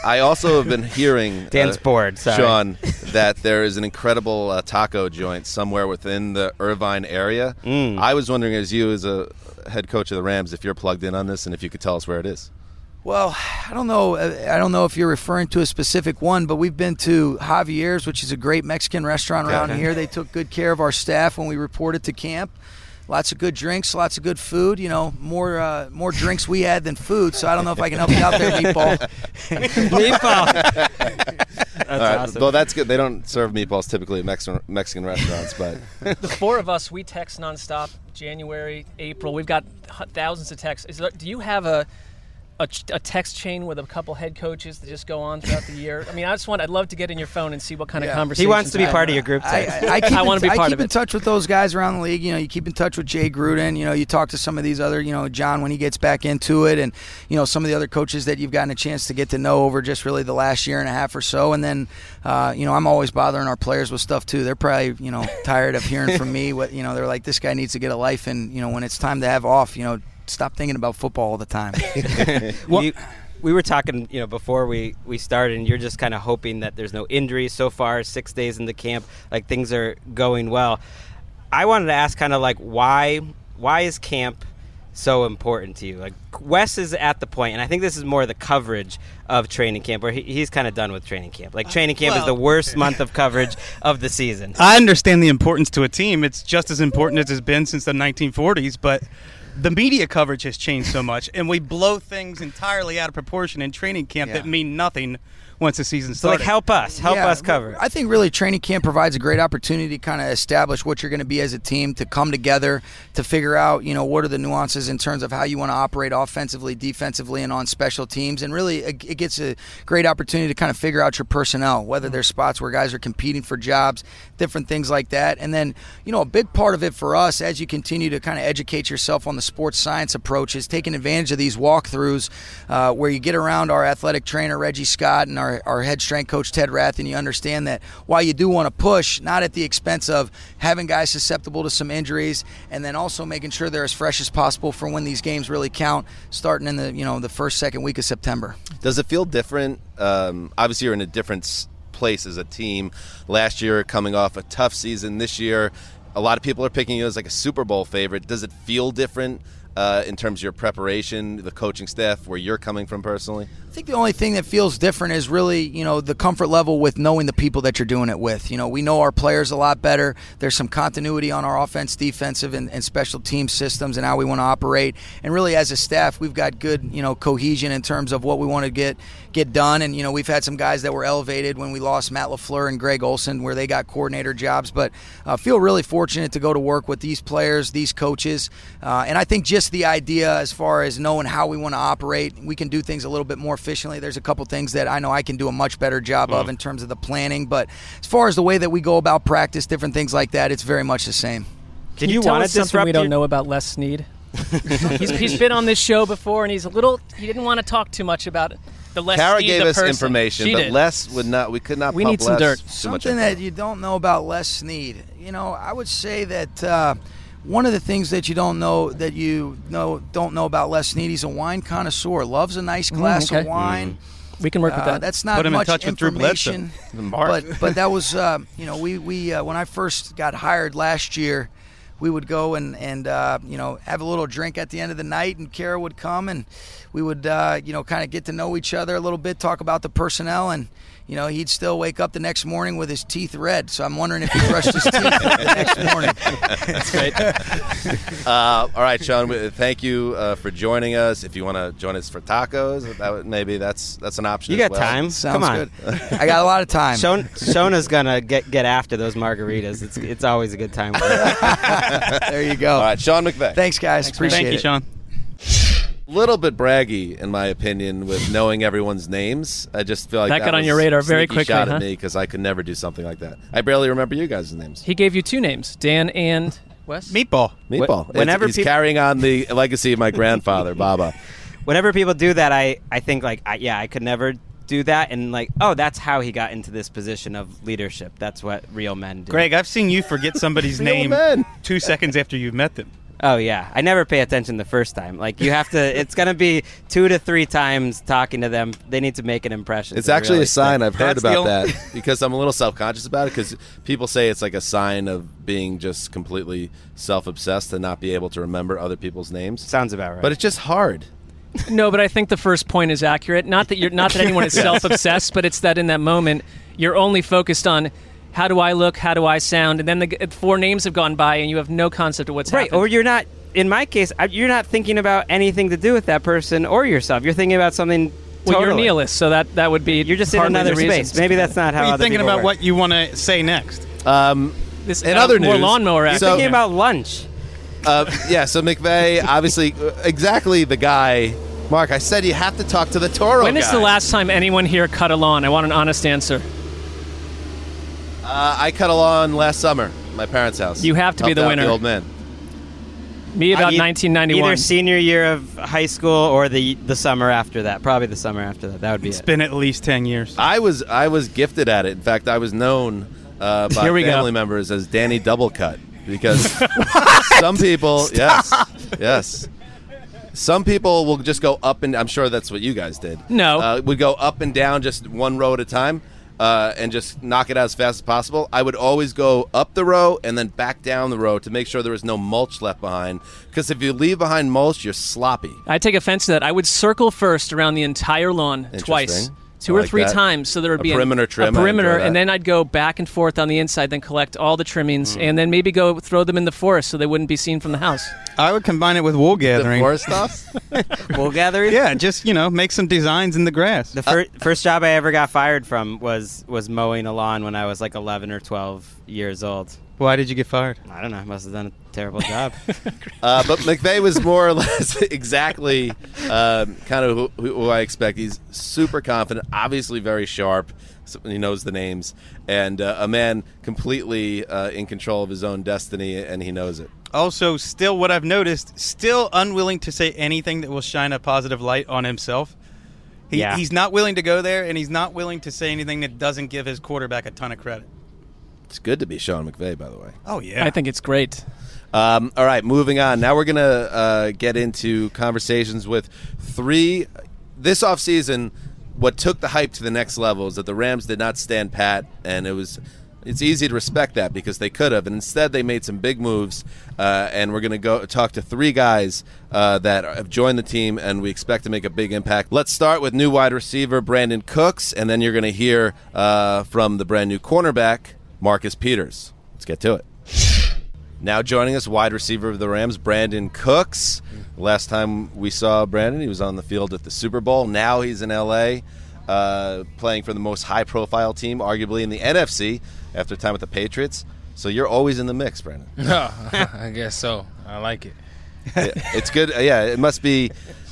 I also have been hearing Dan's bored, sorry. Sean, that there is an incredible uh, taco joint somewhere within the Irvine area. Mm. I was wondering, as you as a head coach of the Rams, if you're plugged in on this and if you could tell us where it is. Well, I don't know. uh, I don't know if you're referring to a specific one, but we've been to Javier's, which is a great Mexican restaurant around Okay. here. They took good care of our staff when we reported to camp. Lots of good drinks, lots of good food. You know, more uh, more drinks we had than food. So I don't know if I can help you out there, meatball. Meatball. All right, awesome. Well, that's good. They don't serve meatballs typically at Mexican Mexican restaurants, but The four of us, we text nonstop. January, April, we've got thousands of texts. Is there, do you have a, a a text chain with a couple head coaches that just go on throughout the year? I mean, I just want. I'd love to get in your phone and see what kind Yeah. of He conversations. He wants to be happen. part of your group I, text. I, I keep, I wanna in, be part keep in touch with those guys around the league. You know, you keep in touch with Jay Gruden. You know, you talk to some of these other, you know, John when he gets back into it, and you know some of the other coaches that you've gotten a chance to get to know over just really the last year and a half or so. And then, uh, you know, I'm always bothering our players with stuff too. They're probably, you know, tired of hearing from me. What you know, they're like, this guy needs to get a life, and you know, when it's time to have off, you know, stop thinking about football all the time. we, we were talking, you know, before we, we started, and you're just kind of hoping that there's no injuries so far. Six days into camp, like things are going well. I wanted to ask, kind of like why why is camp so important to you? Like Wes is at the point, and I think this is more the coverage of training camp, where he, he's kind of done with training camp. Like training camp is well- the worst month of coverage of the season. I understand the importance to a team. It's just as important as it's been since the 1940s, but the media coverage has changed so much, and we blow things entirely out of proportion in training camp Yeah. that mean nothing once the season So, like, help us, help Yeah, us cover. I think really training camp provides a great opportunity to kind of establish what you're going to be as a team, to come together, to figure out, you know, what are the nuances in terms of how you want to operate offensively, defensively, and on special teams. And really, it it gets a great opportunity to kind of figure out your personnel, whether there's spots where guys are competing for jobs, different things like that. And then, you know, a big part of it for us as you continue to kind of educate yourself on the sports science approach is taking advantage of these walkthroughs uh, where you get around our athletic trainer, Reggie Scott, and our, our head strength coach, Ted Rath, and you understand that while you do want to push, not at the expense of having guys susceptible to some injuries, and then also making sure they're as fresh as possible for when these games really count, starting in the you know the first second week of September. Does it feel different? Um, obviously, you're in a different place as a team. Last year, coming off a tough season. This year, a lot of people are picking you as like a Super Bowl favorite. Does it feel different uh, in terms of your preparation, the coaching staff, where you're coming from personally? I think the only thing that feels different is really, you know, the comfort level with knowing the people that you're doing it with. You know, we know our players a lot better. There's some continuity on our offense, defensive, and, and special team systems and how we want to operate. And really, as a staff, we've got good, you know, cohesion in terms of what we want to get get done. And you know, we've had some guys that were elevated when we lost Matt Lafleur and Greg Olson, where they got coordinator jobs. But uh, feel really fortunate to go to work with these players, these coaches, uh, and I think just the idea as far as knowing how we want to operate, we can do things a little bit more efficiently. There's a couple things that I know I can do a much better job of in terms of the planning, but as far as the way that we go about practice, different things like that, it's very much the same. Did Can you, tell want us to something we don't your- know about Les Snead? he's, he's been on this show before, and he's a little. He didn't want to talk too much about the Les Kara Snead, gave the us person. information, She but did. Les would not. We could not. We pump need some Les dirt. Too much Something that you don't know about Les Snead. You know, I would say that uh, one of the things that you don't know that you know don't know about Les Snead, he's a wine connoisseur. Loves a nice glass okay. of wine. We can work with Uh, that. That's not Put him in much touch with Drew Bledsoe. information, but but that was uh, you know we we uh, when I first got hired last year, we would go and and uh, you know have a little drink at the end of the night, and Kara would come and we would uh, you know kind of get to know each other a little bit, talk about the personnel, and you know he'd still wake up the next morning with his teeth red. So I'm wondering if he brushed his teeth the next morning. That's great. Uh, all right, Sean. Thank you uh, for joining us. If you want to join us for tacos, that would, maybe that's that's an option. You as got well. time? Sounds Come on. good. I got a lot of time. Shon- Shona's gonna get get after those margaritas. It's it's always a good time. there you go. All right, Sean McVay. Thanks, guys. Appreciate Thank you, it. Sean. Little bit braggy, in my opinion, with knowing everyone's names. I just feel like That that, got on your radar very quickly, shot huh? at me because I could never do something like that. I barely remember you guys' names. He gave you two names, Dan and Wes. Meatball. Meatball. Wh- whenever It's- he's peop- carrying on the legacy of my grandfather, Baba. Whenever people do that, I I think like I, yeah, I could never do that, and like oh, that's how he got into this position of leadership. That's what real men do. Greg, I've seen you forget somebody's name men. two seconds after you've met them. Oh yeah, I never pay attention the first time. Like you have to. It's gonna be two to three times talking to them. They need to make an impression. It's actually really a sign stick. I've heard That's about only- that because I'm a little self conscious about it because people say it's like a sign of being just completely self obsessed to not be able to remember other people's names. Sounds about right. But it's just hard. No, but I think the first point is accurate. Not that you're not that anyone is self-obsessed, but it's that in that moment you're only focused on how do I look, how do I sound, and then the four names have gone by and you have no concept of what's right, happened. or you're not. In my case, you're not thinking about anything to do with that person or yourself. You're thinking about something. Totally. well, you're a nihilist, so that that would be You're just in another space. Maybe that's not how Are you other thinking about work. what you want to say next? Um, This In uh, other more news, lawnmower You're. So- thinking about lunch. uh, yeah, so McVay, obviously, uh, exactly the guy. Mark, I said you have to talk to the Toro When is guy. the last time anyone here cut a lawn? I want an honest answer. Uh, I cut a lawn last summer at my parents' house. You have to be Helped the out winner. The old man. Me about e- 1991. Either senior year of high school or the the summer after that. Probably the summer after that. That would be It's it. been at least 10 years. I was I was gifted at it. In fact, I was known uh, by Here we go. family members as Danny Double Cut because some people, yes, yes, some people will just go up and I'm sure that's what you guys did. No. uh, would go up and down just one row at a time. Uh, and just knock it out as fast as possible. I would always go up the row and then back down the row to make sure there was no mulch left behind. Because if you leave behind mulch, you're sloppy. I take offense to that. I would circle first around the entire lawn twice. Interesting. two I or like three that. times. So there would A be an- perimeter trim, a I perimeter, enjoy and then I'd go back and forth on the inside, then collect all the trimmings, Mm. and then maybe go throw them in the forest so they wouldn't be seen from the house. I would combine it with wool gathering. forest toss? wool gathering. Yeah, just you know, make some designs in the grass. The fir- first job I ever got fired from was was mowing a lawn when I was like 11 or 12 years old. Why did you get fired? I don't know. I must have done a terrible job. Uh, but McVay was more or less exactly um, kind of who, who I expect. He's super confident, obviously very sharp. So he knows the names, and uh, a man completely uh, in control of his own destiny, and he knows it. Also, still what I've noticed, still unwilling to say anything that will shine a positive light on himself. He, Yeah. He's not willing to go there, and he's not willing to say anything that doesn't give his quarterback a ton of credit. It's good to be Sean McVay, by the way. Oh yeah, I think it's great. Um, all right, moving on. Now we're going to uh, get into conversations with three. This offseason, what took the hype to the next level is that the Rams did not stand pat, and it was. It's easy to respect that because they could have, and instead they made some big moves. Uh, and we're going to go talk to three guys uh, that have joined the team, and we expect to make a big impact. Let's start with new wide receiver Brandin Cooks, and then you're going to hear uh, from the brand new cornerback Marcus Peters. Let's get to it. Now joining us, wide receiver of the Rams, Brandin Cooks. Last time we saw Brandon, he was on the field at the Super Bowl. Now he's in LA, uh, playing for the most high-profile team, arguably in the NFC, after time with the Patriots. So you're always in the mix, Brandon. No, I guess so. I like it. It- it's good. Yeah, it must be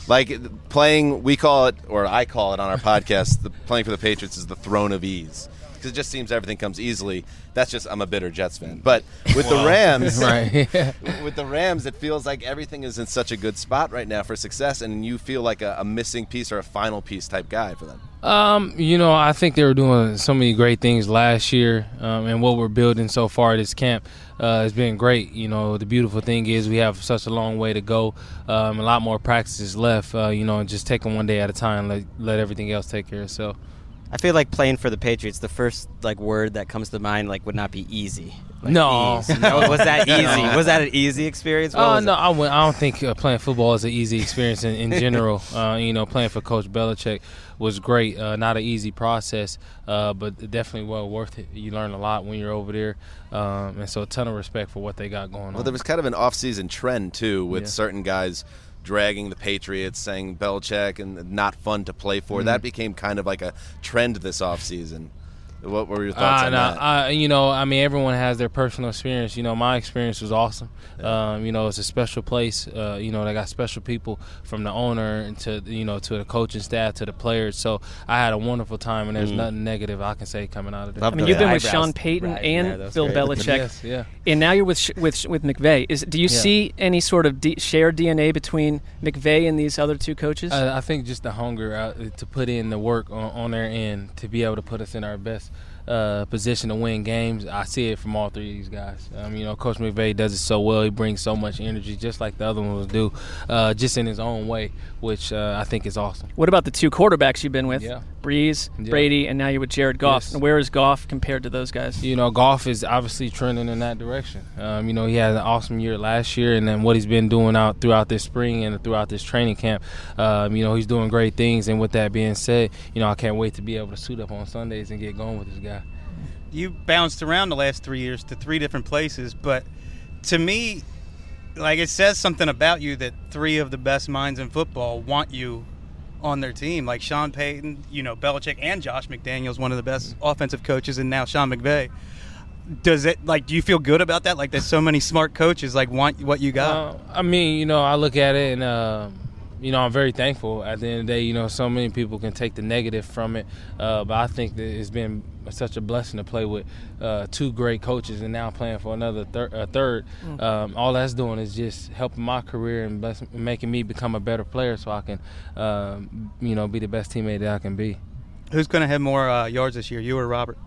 like playing. We call it, or I call it on our podcast, the, playing for the Patriots is the throne of ease because it just seems everything comes easily. That's just I'm a bitter Jets fan, but with the Rams, Right. with the Rams, it feels like everything is in such a good spot right now for success, and you feel like a, a missing piece or a final piece type guy for them. Um, you know, I think they were doing so many great things last year, um, and what we're building so far at this camp uh, has been great. You know, the beautiful thing is we have such a long way to go, um, a lot more practices left. Uh, you know, and just take them one day at a time. Let let everything else take care of itself. I feel like playing for the Patriots. The first like word that comes to mind like would not be easy. Like, No. ease. no, was that easy? No. Was that an easy experience? What Oh was no, it? I, I don't think uh, playing football is an easy experience in, in general. uh, you know, playing for Coach Belichick was great. Uh, not an easy process, uh, but definitely well worth it. You learn a lot when you're over there, um, and so a ton of respect for what they got going Well, on. Well, there was kind of an off-season trend too, with Yeah. certain guys dragging the Patriots, saying Belichick and not fun to play for. Mhm. That became kind of like a trend this off-season. What were your thoughts Uh, on no, that? uh, you know, I mean, everyone has their personal experience. You know, my experience was awesome. Um, you know, it's a special place. Uh, you know, they got special people from the owner to you know to the coaching staff to the players. So I had a wonderful time, and there's Mm. nothing negative I can say coming out of it. I mean, you've been with Sean Payton and Bill Belichick, Yes, yeah. and now you're with Sh- with with McVay. Is do you Yeah. see any sort of D- shared DNA between McVay and these other two coaches? I, I think just the hunger uh, to put in the work on, on their end to be able to put us in our best uh, position to win games. I see it from all three of these guys. Um, you know, Coach McVay does it so well. He brings so much energy, just like the other ones do, uh, just in his own way, which uh, I think is awesome. What about the two quarterbacks you've been with? Yeah. Brees, Yeah. Brady, and now you're with Jared Goff. Yes. And where is Goff compared to those guys? You know, Goff is obviously trending in that direction. Um, you know, he had an awesome year last year, and then what he's been doing out throughout this spring and throughout this training camp. Um, you know, he's doing great things. And with that being said, you know, I can't wait to be able to suit up on Sundays and get going with this guy. You bounced around the last three years to three different places, but to me, like it says something about you that three of the best minds in football want you on their team. Like Sean Payton, you know, Belichick, and Josh McDaniels, one of the best offensive coaches, and now Sean McVay. Does it like? Do you feel good about that? Like, there's so many smart coaches like want what you got. Uh, I mean, you know, I look at it and, uh, you know, I'm very thankful. At the end of the day, you know, so many people can take the negative from it, uh, but I think that it's been such a blessing to play with uh, two great coaches and now playing for another thir- a third. Mm. Um, all that's doing is just helping my career and bless- making me become a better player so I can, um, you know, be the best teammate that I can be. Who's going to have more uh, yards this year, you or Robert?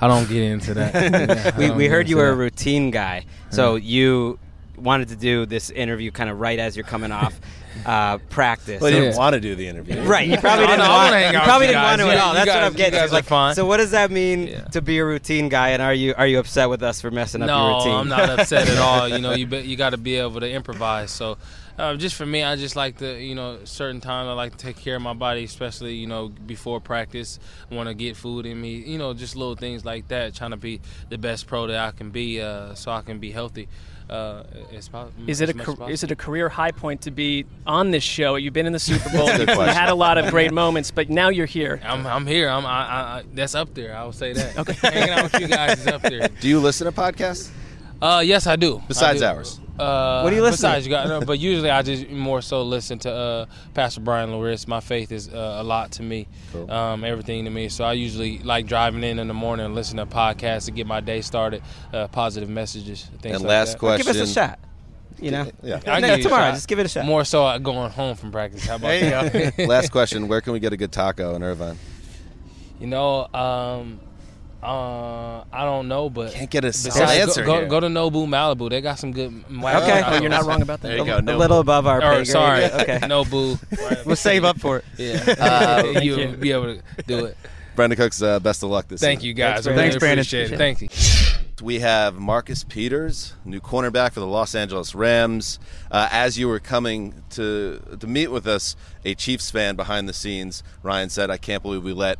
I don't get into that. Yeah, we we heard you into were a routine guy. So you wanted to do this interview kind of right as you're coming off uh, practice. Well, you didn't So- want to do the interview. Right, you probably didn't want. wanna hang You out probably didn't want guys. to at all. you That's what I'm getting. you guys like, are fun. So what does that mean to be a routine guy? And are you are you upset with us for messing up your no, routine? I'm not upset at all. You know, you be, you got to be able to improvise. So, uh, just for me, I just like to, you know, certain times I like to take care of my body, especially you know before practice. Want to get food in me, you know, just little things like that. Trying to be the best pro that I can be, uh, so I can be healthy. Uh, as po- Is it a ca- is it a career high point to be on this show? You've been in the Super Bowl. That's you good question. had a lot of great moments, but now you're here. I'm, I'm here. I'm, I, I, I, that's up there. I would say that. Okay. Hanging out with you guys is up there. Do you listen to podcasts? Uh, yes, I do. Besides I do. ours? Uh, What do you listen besides to? you got, no, but usually I just more so listen to uh, Pastor Brian Loris. My faith is uh, a lot to me, um, everything to me. So I usually like driving in in the morning and listen to podcasts to get my day started, uh, positive messages, things And like last that. question- Give us a shot. You know? Yeah. I No, give you a tomorrow, shot. just give it a shot. More so uh, going home from practice. How about that? Last question: Where can we get a good taco in Irvine? You know, um, uh, I don't know, but Can't get a solid answer Go, here. go to Nobu Malibu. They got some good. Okay. Oh, you're not wrong about that. There you go, A little above our pay Or, grade. Sorry, Okay. Nobu. We'll save up for it. Yeah, Uh, you'll you. be able to do it. Brandin Cooks, uh, best of luck this Thank season. you, guys. I Thanks, really Brandon. appreciate it. Thank you. We have Marcus Peters, new cornerback for the Los Angeles Rams. Uh, as you were coming to to meet with us, a Chiefs fan behind the scenes, Ryan said, "I can't believe we let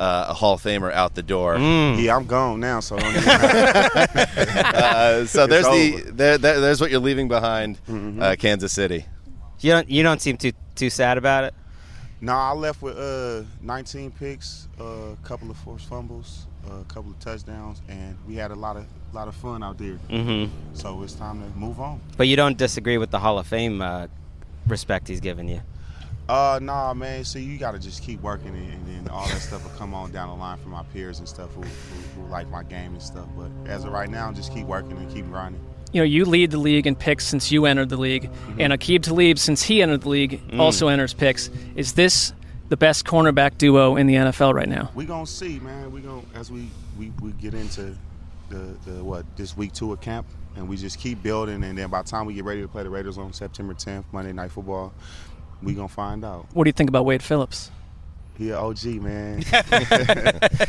uh, a Hall of Famer out the door." Yeah, I'm gone now, so don't even uh, so It's there's the there, there, there's what you're leaving behind, uh, Kansas City. You don't you don't seem too too sad about it. No, I left with uh, 19 picks, a couple of forced fumbles, a couple of touchdowns, and we had a lot of lot of fun out there. Mhm. So it's time to move on. But you don't disagree with the Hall of Fame uh, respect he's given you. Uh, nah, man. So you got to just keep working, and, and then all that stuff will come on down the line from my peers and stuff who, who, who like my game and stuff. But as of right now, just keep working and keep grinding. You know, you lead the league in picks since you entered the league, and Aqib Talib, since he entered the league, Mm. also enters picks. Is this the best cornerback duo in the NFL right now? We gonna see, man. We gonna as we, we, we get into the, the what this week two of camp, and we just keep building, and then by the time we get ready to play the Raiders on September 10th, Monday Night Football, we gonna find out. What do you think about Wade Phillips? He a OG man.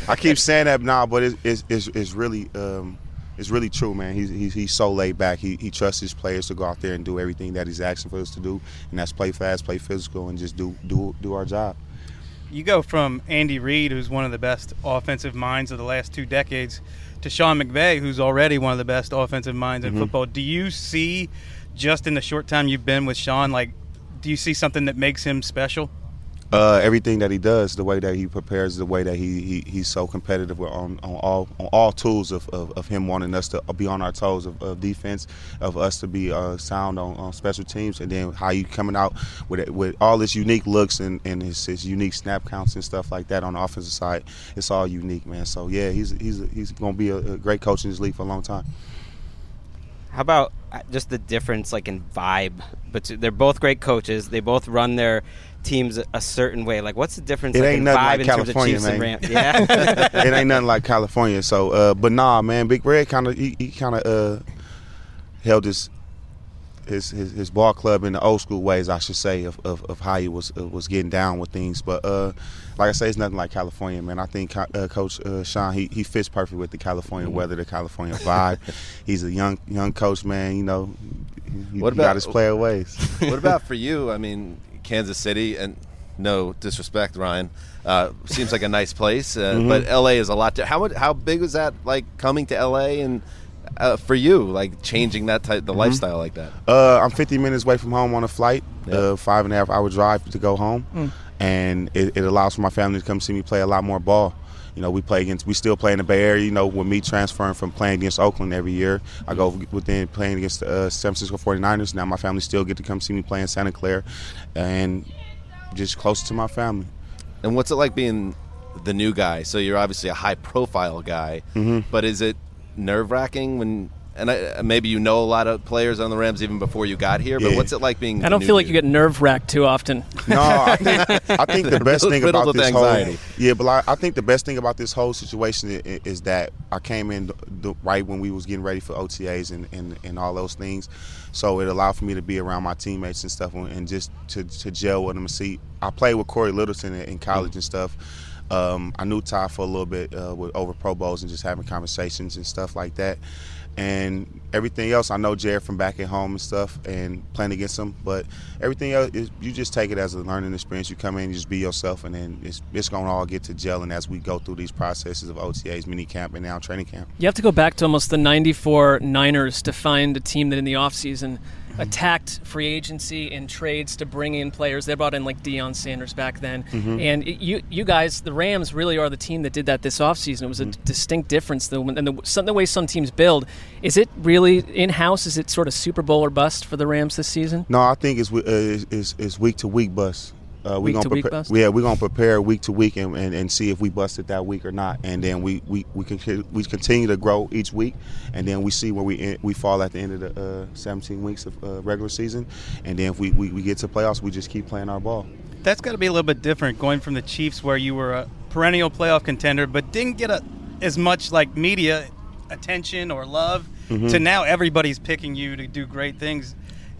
I keep saying that now, but it's it's, it's, it's really um, it's really true, man. He's, he's he's so laid back. He he trusts his players to go out there and do everything that he's asking for us to do, and that's play fast, play physical, and just do do do our job. You go from Andy Reid, who's one of the best offensive minds of the last two decades, to Sean McVay, who's already one of the best offensive minds in Mhm. football. Do you see, just in the short time you've been with Sean, like, do you see something that makes him special? Uh, everything that he does, the way that he prepares, the way that he, he he's so competitive with on, on all on all tools of, of, of him wanting us to be on our toes of, of defense, of us to be uh, sound on, on special teams, and then how you coming out with it, with all his unique looks and, and his, his unique snap counts and stuff like that on the offensive side. It's all unique, man. So yeah, he's he's he's gonna be a, a great coach in this league for a long time. How about just the difference, like in vibe? But they're both great coaches. They both run their teams a certain way. Like, what's the difference? It like, ain't in nothing vibe like in California, terms of Chiefs man. and Rams? Yeah. it ain't nothing like California. So, uh, but nah, man, Big Red kind of he, he kind of uh, held his, his his his ball club in the old school ways, I should say, of, of, of how he was uh, was getting down with things. But uh, like I say, it's nothing like California, man. I think uh, Coach uh, Sean he, he fits perfect with the California Mm-hmm. weather, the California vibe. He's a young young coach, man. You know, he, What he got about- his player ways. what about for you? I mean, Kansas City, and no disrespect, Ryan, uh, seems like a nice place, uh, Mhm. but LA is a lot. Di- how much, how big was that? Like coming to LA and uh, for you, like changing that type, the Mhm. lifestyle like that. Uh, I'm 50 minutes away from home on a flight, uh, five and a half hour drive to go home, Mm. And it, it allows for my family to come see me play a lot more ball. You know, we play against, we still play in the Bay Area. You know, with me transferring from playing against Oakland every year, I go within playing against the uh, San Francisco 49ers. Now my family still get to come see me play in Santa Clara, and just closer to my family. And what's it like being the new guy? So you're obviously a high profile guy, Mhm. but is it nerve wracking when and I, maybe you know a lot of players on the Rams even before you got here. But Yeah. what's it like being? I don't new feel like here? you get nerve wracked too often. No, I think I think the best thing about this anxiety. whole yeah, but I, I think the best thing about this whole situation is, is that I came in the, the, right when we was getting ready for OTAs and, and, and all those things, so it allowed for me to be around my teammates and stuff and and just to, to gel with them and see. I played with Cory Littleton in, in college and stuff. Um, I knew Ty for a little bit uh, with over Pro Bowls and just having conversations and stuff like that. And everything else, I know Jared from back at home and stuff, and playing against him. But everything else, is, you just take it as a learning experience. You come in, you just be yourself, and then it's, it's going to all get to gelling as we go through these processes of OTAs, mini camp, and now training camp. You have to go back to almost the 94 Niners to find a team that in the offseason attacked free agency and trades to bring in players. They brought in like Deion Sanders back then. Mhm. And it- you you guys, the Rams, really are the team that did that this offseason. It was a distinct difference. The, and the, some, the way some teams build. Is it really in-house? Is it sort of Super Bowl or bust for the Rams this season? No, I think it's uh, it's, it's week to week bust. Uh, we Week gonna to week prepare, bust? Yeah, we're gonna prepare week to week and, and, and see if we busted that week or not, and then we we we can we continue to grow each week, and then we see where we en- we fall at the end of the uh, 17 weeks of uh, regular season, and then if we, we we get to playoffs, we just keep playing our ball. That's got to be a little bit different going from the Chiefs, where you were a perennial playoff contender, but didn't get a, as much like media attention or love, Mhm. to now everybody's picking you to do great things.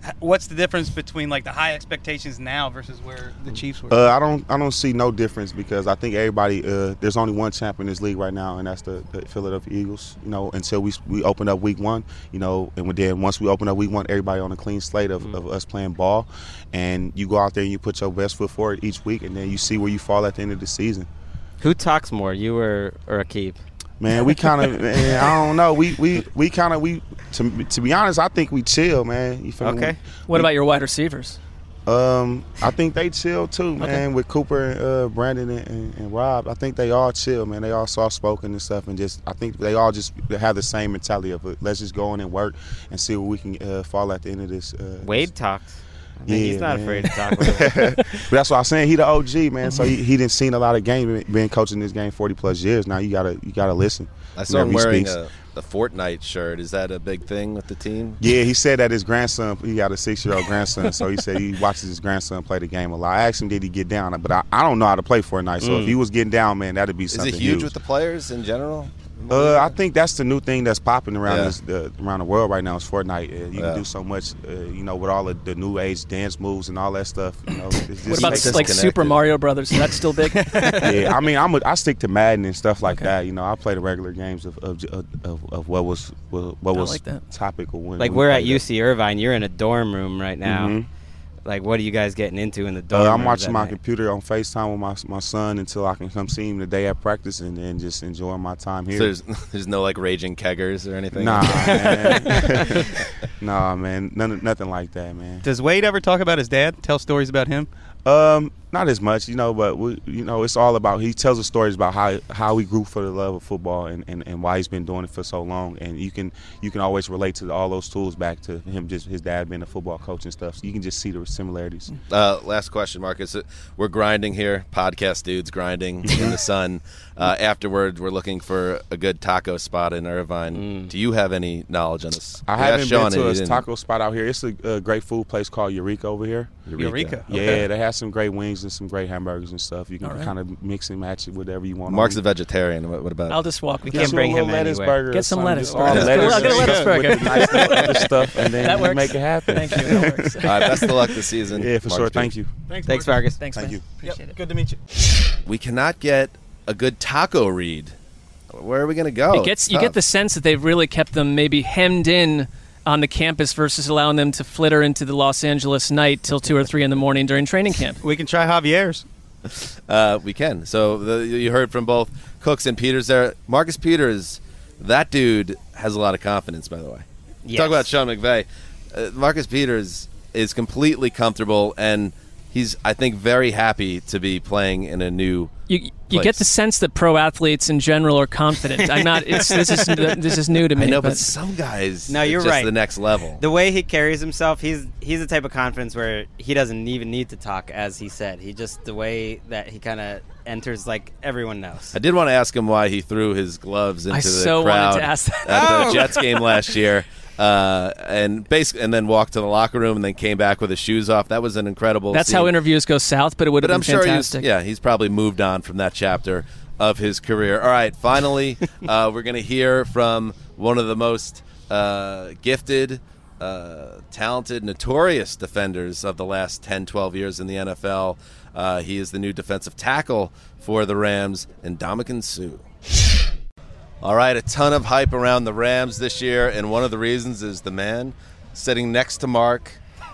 H- What's the difference between like the high expectations now versus where the Chiefs were? Uh, I don't I don't see no difference because I think everybody uh, there's only one champ in this league right now and that's the, the Philadelphia Eagles. You know until we we open up week one, you know, and then once we open up week one, everybody on a clean slate of, of us playing ball, and you go out there and you put your best foot forward each week, and then you see where you fall at the end of the season. Who talks more, you or or Aqib? Man, we kind of, I don't know. We we we kind of we to to be honest, I think we chill, man. You feel me? Okay. What We- about your wide receivers? Um, I think they chill too, man. Okay. With Cooper and uh, Brandon and, and, and Rob, I think they all chill, man. They all soft spoken and stuff, and just I think they all just have the same mentality of uh, let's just go in and work and see what we can uh, fall at the end of this. Uh, Wade talks. I think he's not man. afraid to talk. With him. but that's why I'm saying he the OG man. So he, he didn't seen a lot of game. been coaching this game 40 plus years. Now you gotta you gotta listen. I saw him wearing a, a Fortnite shirt. Is that a big thing with the team? Yeah, he said that his grandson, he got a six year old grandson, so he said he watches his grandson play the game a lot. I asked him, did he get down? But I, I don't know how to play Fortnite, so Mm. if he was getting down, man, that'd be Is something it huge, with the players in general? Uh, I think that's the new thing that's popping around Yeah. this, uh, around the world right now is Fortnite. Uh, you Yeah. can do so much, uh, you know, with all of the new age dance moves and all that stuff. You know, it's just What about makes- like Super Mario Brothers? Is that still big? yeah, I mean, I'm a, I stick to Madden and stuff like that. You know, I play the regular games of of, of, of what was what I was like that. topical when like we we're at played. UC Irvine. You're in a dorm room right now. Mhm. Like, what are you guys getting into in the dark? Uh, I'm watching my night? computer on Facetime with my my son until I can come see him the day at practice and then just enjoying my time here. So there's there's no like raging keggers or anything. Nah, man. nah, man. None, nothing like that, man. Does Wade ever talk about his dad? Tell stories about him? Um, not as much, you know, but we, you know, it's all about. He tells the stories about how how he grew for the love of football and, and, and why he's been doing it for so long. And you can you can always relate to all those tools back to him, just his dad being a football coach and stuff. So you can just see the similarities. Uh, last question, Marcus. Uh, We're grinding here, podcast dudes grinding in the sun. Uh, afterwards, we're looking for a good taco spot in Irvine. Do you have any knowledge on this? I We asked haven't Sean been to a didn't. taco spot out here. It's a, a great food place called Eureka over here. Eureka. Eureka, Yeah, okay. they have some great wings and some great hamburgers and stuff. You can All right. kind of mix and match it whatever you want. Mark's a vegetarian. What, what about? I'll just walk. We Get can't some bring little him lettuce anywhere. burger or Get some something, lettuce just burger. all Let's lettuce go- I'll get a and lettuce stuff burger. with the nice little other stuff, and then That we works. make it happen. Thank you. That works. All right, best of luck this season. Yeah, for Marcus sure. Dude. Thank you. Thanks, Vargas. Thanks, Thank man. you. Appreciate it. Good to meet you. We cannot get a good taco read. Where are we going to go? It gets It's you get tough. the sense that they've really kept them maybe hemmed in on the campus versus allowing them to flitter into the Los Angeles night till two or three in the morning during training camp. We can try Javier's. Uh, we can. So the, you heard from both Cooks and Peters there. Marcus Peters, that dude has a lot of confidence. By the way, Yes. talk about Sean McVay. Uh, Marcus Peters is completely comfortable, and he's I think very happy to be playing in a new. You, you get the sense that pro athletes in general are confident. I'm not. It's, this is this is new to me. I know, but, some guys. No, you're it's just right. The next level. The way he carries himself, he's he's the type of confidence where he doesn't even need to talk, as he said. He just the way that he kind of enters, like everyone knows. I did want to ask him why he threw his gloves into I the so wanted crowd to ask that. at Oh! the Jets game last year, uh, and basically, and then walked to the locker room and then came back with his shoes off. That was an incredible. That's scene. how interviews go south, but it would have I'm been sure he's fantastic. yeah, he's probably moved on from that chapter of his career. All right, finally, uh, we're going to hear from one of the most uh, gifted, uh, talented, notorious defenders of the last 10, 12 years in the NFL. Uh, he is the new defensive tackle for the Rams, and Ndamukong Suh. All right, a ton of hype around the Rams this year, and one of the reasons is the man sitting next to Mark.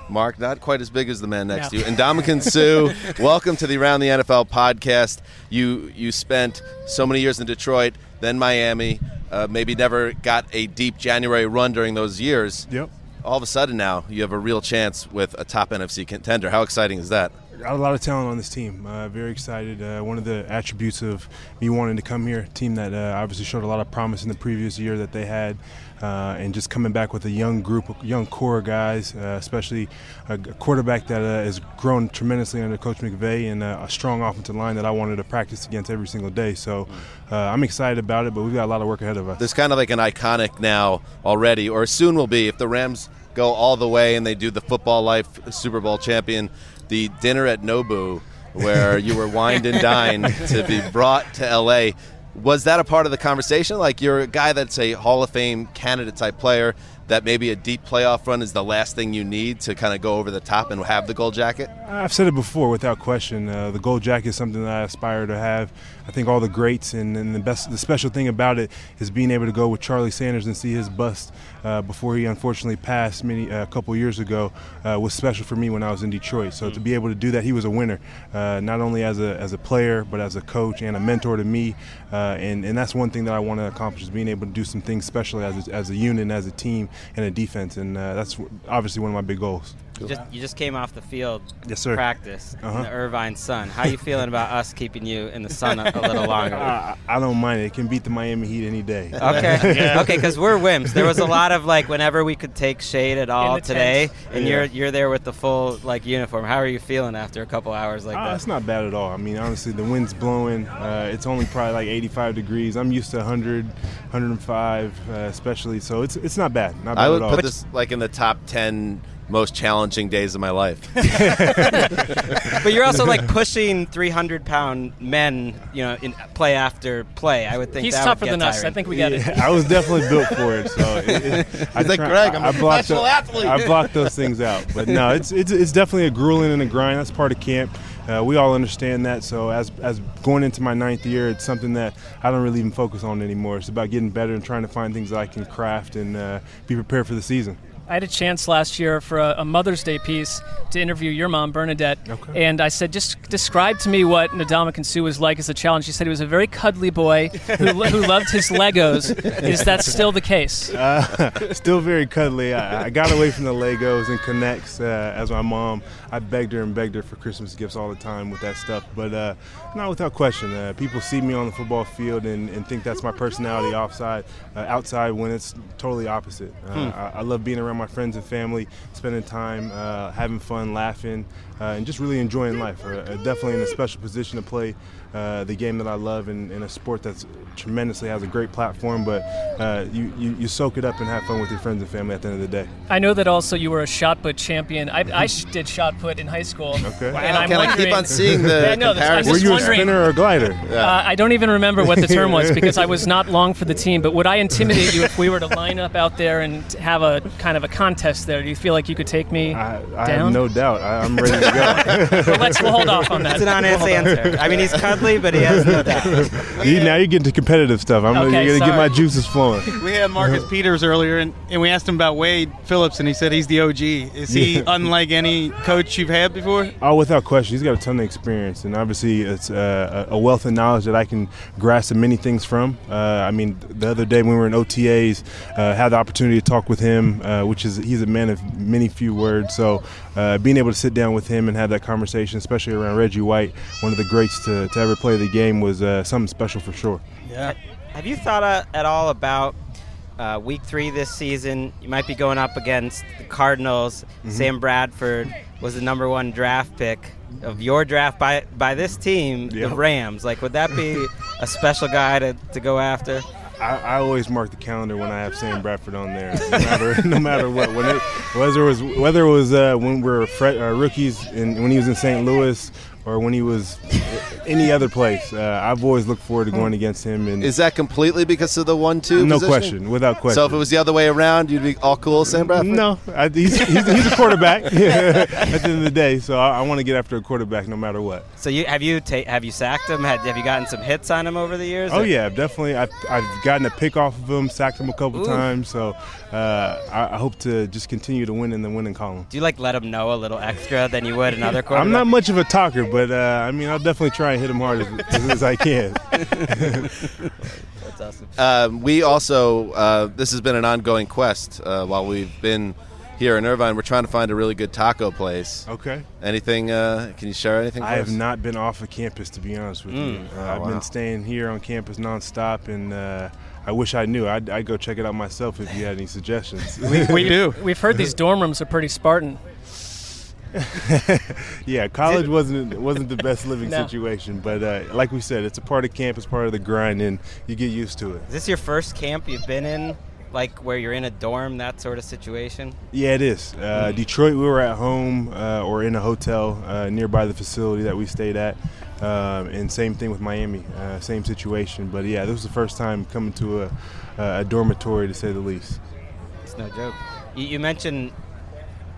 Mark, not quite as big as the man next No. to you. And Dominican Sue, welcome to the Around the NFL podcast. You you spent so many years in Detroit, then Miami. Uh, maybe never got a deep January run during those years. Yep. All of a sudden now, you have a real chance with a top NFC contender. How exciting is that? A lot of talent on this team. Uh, very excited. Uh, one of the attributes of me wanting to come here, team that uh, obviously showed a lot of promise in the previous year that they had, uh, and just coming back with a young group, young core of guys, uh, especially a, quarterback that uh, has grown tremendously under Coach McVay, and a strong offensive line that I wanted to practice against every single day. So I'm excited about it, but we've got a lot of work ahead of us. There's kind of like an iconic now already, or soon will be if the Rams go all the way and they do the football life Super Bowl champion, the dinner at Nobu, where you were wined and dined to be brought to LA. Was that a part of the conversation? Like you're a guy that's a Hall of Fame candidate type player. That maybe a deep playoff run is the last thing you need to kind of go over the top and have the gold jacket. I've said it before, without question. Uh, the gold jacket is something that I aspire to have. I think all the greats and, and the best, the special thing about it is being able to go with Charlie Sanders and see his bust uh, before he unfortunately passed many uh, a couple years ago uh, was special for me when I was in Detroit. So to be able to do that, he was a winner, uh, not only as a as a player but as a coach and a mentor to me. Uh, and and that's one thing that I want to accomplish is being able to do some things special as a, as a unit, and as a team, and a defense. And uh, that's obviously one of my big goals. You just, you just came off the field Yes, sir. practice Uh-huh. in the Irvine sun. How you feeling about us keeping you in the sun a, a little longer? I, I don't mind it. It can beat the Miami Heat any day. Okay, okay, because we're wimps. There was a lot of like whenever we could take shade at all today, tent. and Yeah. you're you're there with the full like uniform. How are you feeling after a couple hours like Ah, that? It's not bad at all. I mean, honestly, the wind's blowing. Uh, it's only probably like 85 degrees. I'm used to 100, 105, uh, especially. So it's it's not bad. Not bad I would at all. put this like in the top ten most challenging days of my life. but you're also like pushing 300 pound men, you know, in play after play. I would think He's that tougher would get than us. I think we get it. I was definitely built for it. So it, it, He's like, "Greg, I'm a blocked professional tho- athlete." I blocked those things out. But no, it's it's, it's definitely a grueling and a grind. That's part of camp. Uh, we all understand that. So as as going into my ninth year, it's something that I don't really even focus on anymore. It's about getting better and trying to find things that I can craft and uh, be prepared for the season. I had a chance last year for a, a Mother's Day piece to interview your mom, Bernadette. Okay. And I said, just describe to me what Ndamukong Suh was like as a challenge. She said he was a very cuddly boy who, who loved his Legos. Is that still the case? Uh, still very cuddly. I, I got away from the Legos and K'NEX uh, as my mom. I begged her and begged her for Christmas gifts all the time with that stuff. But uh, not without question. Uh, people see me on the football field and, and think that's my personality offside, uh, outside when it's totally opposite. Uh, Hmm. I, I love being around my friends and family, spending time, uh, having fun, laughing, uh, and just really enjoying life. Uh, definitely in a special position to play uh, the game that I love and, in a sport that's tremendously has a great platform. But uh, you, you, you soak it up and have fun with your friends and family at the end of the day. I know that also you were a shot put champion. I, I did shot put in high school. Okay. And I'm can I keep on seeing the Yeah, no, comparison? Were you a spinner or a glider? Uh, I don't even remember what the term was because I was not long for the team. But would I intimidate you if we were to line up out there and have a kind of a contest there? Do you feel like you could take me I, I down? have no doubt. I, I'm ready to go. well, let's we'll hold off on that. It's an honest We'll hold off. answer. I mean, he's cuddly, but he has no doubt. You- now you're getting to competitive stuff. I'm Okay, you're gonna get my juices flowing. We had Marcus Peters earlier, and, and we asked him about Wade Phillips, and he said he's the OG. Is he Yeah. unlike any coach you've had before? Oh, without question, he's got a ton of experience, and obviously it's uh, a a wealth of knowledge that I can grasp many things from. Uh, I mean, the other day when we were in OTAs, uh, had the opportunity to talk with him, uh, which. Is he's a man of many few words. So uh, being able to sit down with him and have that conversation, especially around Reggie White, one of the greats to, to ever play the game, was uh, something special for sure. Yeah. Have you thought uh, at all about uh, week three this season? You might be going up against the Cardinals. Mhm. Sam Bradford was the number one draft pick of your draft by by this team, Yeah. the Rams. Like, would that be a special guy to, to go after? I, I always mark the calendar when I have Sam Bradford on there, no matter, no matter what. It, whether it was whether it was uh, when we were fre- uh, rookies and when he was in St. Louis or when he was any other place, uh, I've always looked forward to going against him. And Is that completely because of the one-two? No position? question, without question. So if it was the other way around, you'd be all cool, Sam Bradford. No, I, he's, he's, he's a quarterback at the end of the day. So I, I want to get after a quarterback no matter what. So you have you ta- have you sacked him? Had, have you gotten some hits on him over the years? Oh yeah, definitely. I've, I've gotten a pick off of him, sacked him a couple Ooh. times. So uh, I, I hope to just continue to win in the winning column. Do you like let him know a little extra than you would another quarterback? I'm not much of a talker, but uh, I mean, I'll definitely try and hit him hard as, as, as I can. That's awesome. Um, we also uh, this has been an ongoing quest uh, while we've been here in Irvine. We're trying to find a really good taco place. Okay. Anything? Uh, can you share anything? I for have not been off of campus to be honest with you. Mm. Uh, Oh, I've wow. been staying here on campus nonstop, and uh, I wish I knew. I'd, I'd go check it out myself if you had any suggestions. We, we do. We've heard these dorm rooms are pretty Spartan. yeah, college wasn't wasn't the best living No. situation, but uh, like we said, it's a part of camp, it's part of the grind, and you get used to it. Is this your first camp you've been in, like where you're in a dorm, that sort of situation? Yeah, it is. Uh, Detroit, we were at home uh, or in a hotel uh, nearby the facility that we stayed at. Um, and same thing with Miami, uh, same situation. But yeah, this was the first time coming to a, a dormitory, to say the least. It's no joke. You, you mentioned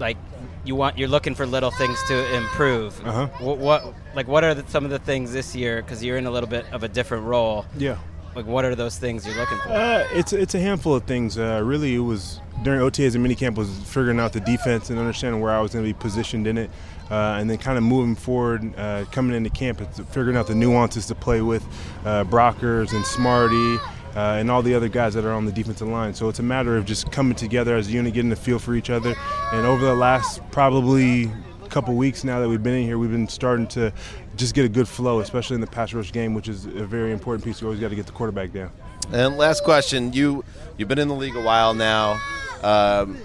like you want you're looking for little things to improve. Uh-huh. What, what like what are the, some of the things this year? Because you're in a little bit of a different role. Yeah. Like what are those things you're looking for? Uh, it's it's a handful of things. Uh, really, it was during OTAs and minicamp was figuring out the defense and understanding where I was going to be positioned in it, uh, and then kind of moving forward, uh, coming into camp, it's figuring out the nuances to play with uh, Brockers and Smarty. Uh, and all the other guys that are on the defensive line. So it's a matter of just coming together as a unit, getting a feel for each other. And over the last probably couple weeks now that we've been in here, we've been starting to just get a good flow, especially in the pass rush game, which is a very important piece. You always got to get the quarterback down. And last question: you you've been in the league a while now. Um,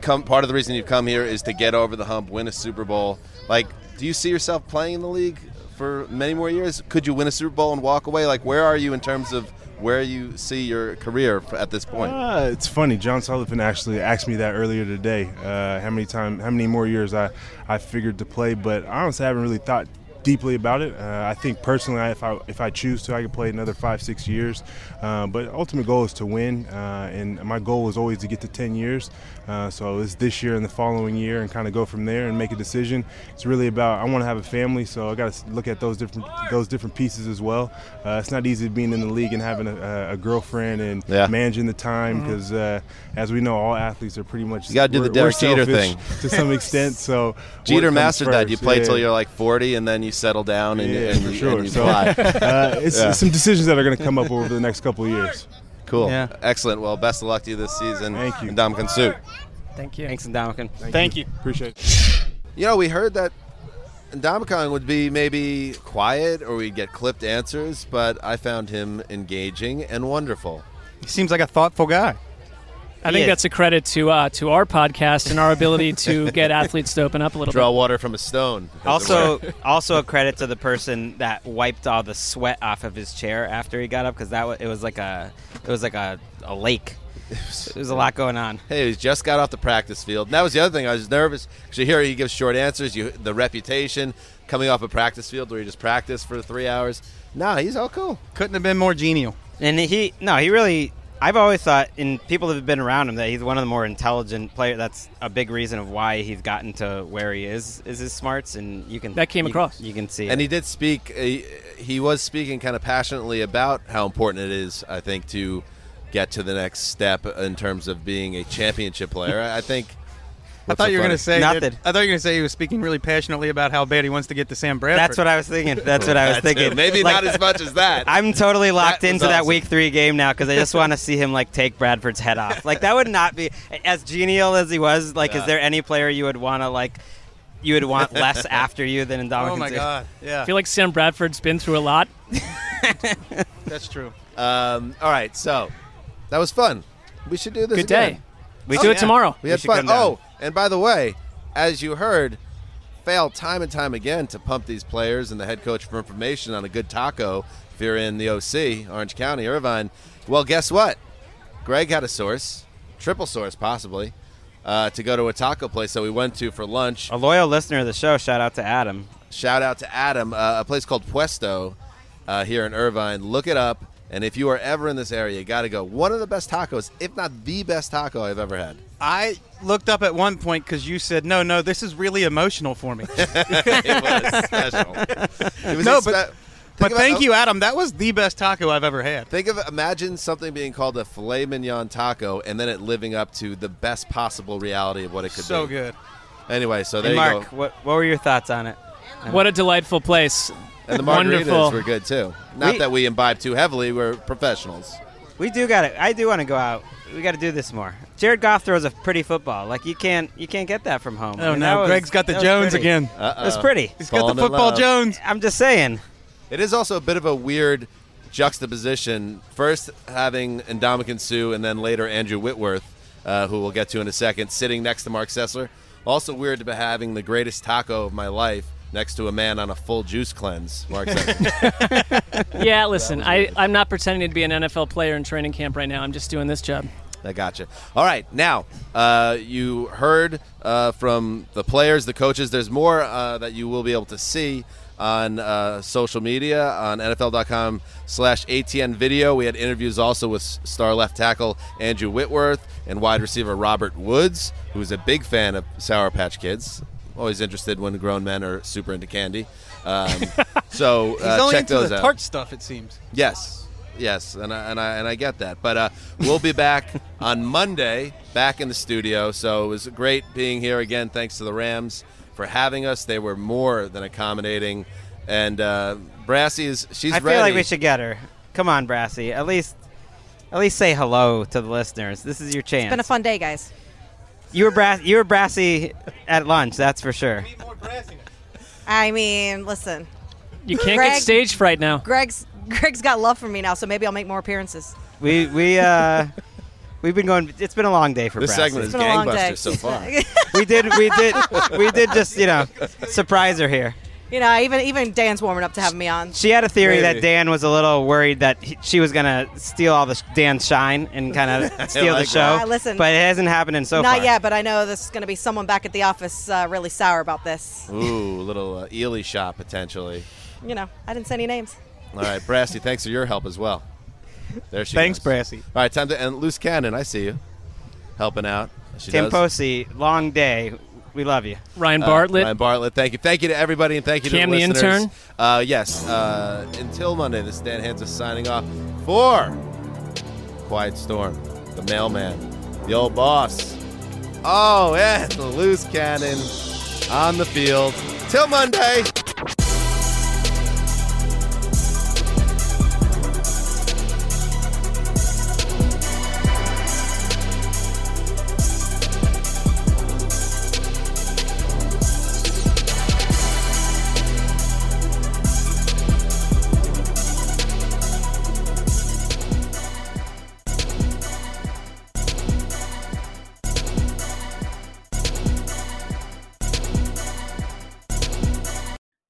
come part of the reason you've come here is to get over the hump, win a Super Bowl. Like, do you see yourself playing in the league for many more years? Could you win a Super Bowl and walk away? Like, where are you in terms of where you see your career at this point? Uh, it's funny. John Sullivan actually asked me that earlier today. Uh, how many time, how many more years I, I figured to play, but I honestly, I haven't really thought deeply about it. Uh, I think personally, if I if I choose to, I could play another five six years. Uh, but ultimate goal is to win, uh, and my goal was always to get to ten years. Uh, so it's this year and the following year, and kind of go from there and make a decision. It's really about I want to have a family, so I got to look at those different those different pieces as well. Uh, it's not easy being in the league and having a, a girlfriend and Yeah. managing the time because, uh, as we know, all athletes are pretty much You gotta do the we're- we're Derek Jeter thing. to some extent. So Jeter what comes mastered that. You play Yeah. till you're like 40, and then you settle down and, Yeah, and, for you- sure. and you So, uh, it's Yeah. some decisions that are going to come up over the next couple of years. Cool. Yeah. Excellent. Well, best of luck to you this season. Thank you. And Ndamukong Suh. Thank you. Thanks, Ndamukong. Thank you. Appreciate it. You know, we heard that Ndamukong would be maybe quiet or we'd get clipped answers, but I found him engaging and wonderful. He seems like a thoughtful guy. I think is. that's a credit to uh, to our podcast and our ability to get athletes to open up a little Draw bit. water from a stone. Also, also a credit to the person that wiped all the sweat off of his chair after he got up because that wa- it was like a it was like a, a lake. There was a lot going on. Hey, he just got off the practice field. And that was the other thing. I was nervous because you hear he gives short answers. You the reputation coming off a practice field where he just practiced for three hours. No, he's all cool. Couldn't have been more genial. And he no, he really. I've always thought, in people have been around him, that he's one of the more intelligent players. That's a big reason of why he's gotten to where he is. Is his smarts, and you can That came you- across. You can see, And it. he did speak. Uh, he was speaking kind of passionately about how important it is. I think to get to the next step in terms of being a championship player. I think I thought so you were going to say Nothing. that- I thought you were going to say he was speaking really passionately about how bad he wants to get to Sam Bradford. That's what I was thinking. That's what I was thinking. Maybe Like, not as much as that. I'm totally locked That was into that week three game now because I just want to see him like take Bradford's head off. Like that would not be as genial as he was. Like, Yeah. is there any player you would want to like? You would want less after you than Ndamukong. Oh my God! Yeah, I feel like Sam Bradford's been through a lot. that's true. Um, all right, so that was fun. We should do this Good again. day. We do it tomorrow. We We had fun. Oh, and by the way, as you heard, fail time and time again to pump these players and the head coach for information on a good taco if you're in the OC, Orange County, Irvine. Well, guess what? Greg had a source, triple source possibly, uh, to go to a taco place that we went to for lunch. A loyal listener of the show. Shout out to Adam. Shout out to Adam, uh, a place called Puesto uh, here in Irvine. Look it up. And if you are ever in this area, you got to go. One of the best tacos, if not the best taco I've ever had. I looked up at one point because you said, "No, no, this is really emotional for me." it was special. It was no, a spe- but think but about- thank you, Adam. That was the best taco I've ever had. Think of imagine something being called a filet mignon taco, and then it living up to the best possible reality of what it could So be. So good. Anyway, so there Hey, you Mark, go. what what were your thoughts on it? What a delightful place. And the margaritas Wonderful. were good too. Not We- that we imbibe too heavily. We're professionals. We do got it. I do want to go out. We got to do this more. Jared Goff throws a pretty football. Like you can't you can't get that from home. Oh And that no, was- Greg's got the Jones pretty. again. Uh-oh. It pretty. He's got the football. Jones. I'm just saying. It is also a bit of a weird juxtaposition. First having Ndamukong Suh, and then later Andrew Whitworth, uh, who we'll get to in a second, sitting next to Mark Sessler. Also weird to be having the greatest taco of my life next to a man on a full juice cleanse. Mark Sessler. Yeah, listen, I, I'm not pretending to be an NFL player in training camp right now. I'm just doing this job. I gotcha. All right, now uh, you heard uh, from the players, the coaches. There's more uh, that you will be able to see on uh, social media on NFL.com slash ATN video. We had interviews also with star left tackle Andrew Whitworth and wide receiver Robert Woods, who's a big fan of Sour Patch Kids. Always interested when grown men are super into candy. Um, so He's uh, only check into those the out. tart stuff. It seems. Yes, yes, and I, and I and I get that. But uh, we'll be back on Monday, back in the studio. So it was great being here again. Thanks to the Rams for having us. They were more than accommodating. And uh, Brassy is she's I feel ready. like we should get her. Come on, Brassy. At least at least say hello to the listeners. This is your chance. It's been a fun day, guys. You were brass you were brassy at lunch, that's for sure. I mean, listen, You can't Greg- get stage fright now. Greg's Greg's got love for me now, so maybe I'll make more appearances. We we uh we've been going it's been a long day for This Brassy. segment is It's been a long day. gangbusters so far. we did we did we did just, you know, surprise her here. You know, even even Dan's warming up to having me on. She had a theory Maybe. that Dan was a little worried that he, she was going to steal all the sh- Dan's shine and kind of steal like the show. Uh, listen, but it hasn't happened in so Not far. yet, but I know this is going to be someone back at the office uh, really sour about this. Ooh, a little uh, Ely shot potentially. You know, I didn't say any names. All right, Brassy, thanks for your help as well. There she goes. Thanks, goes. Brassy. All right, time to and loose cannon. I see you helping out. She Tim does. Posey, long day. We love you. Ryan Uh, Bartlett. Ryan Bartlett. Thank you. Thank you to everybody, and thank you Cam to the the listeners. intern. Uh, yes. Uh, until Monday, this is Dan Hanzus signing off for Quiet Storm, the mailman, the old boss. Oh, and the loose cannon on the field. Till Monday.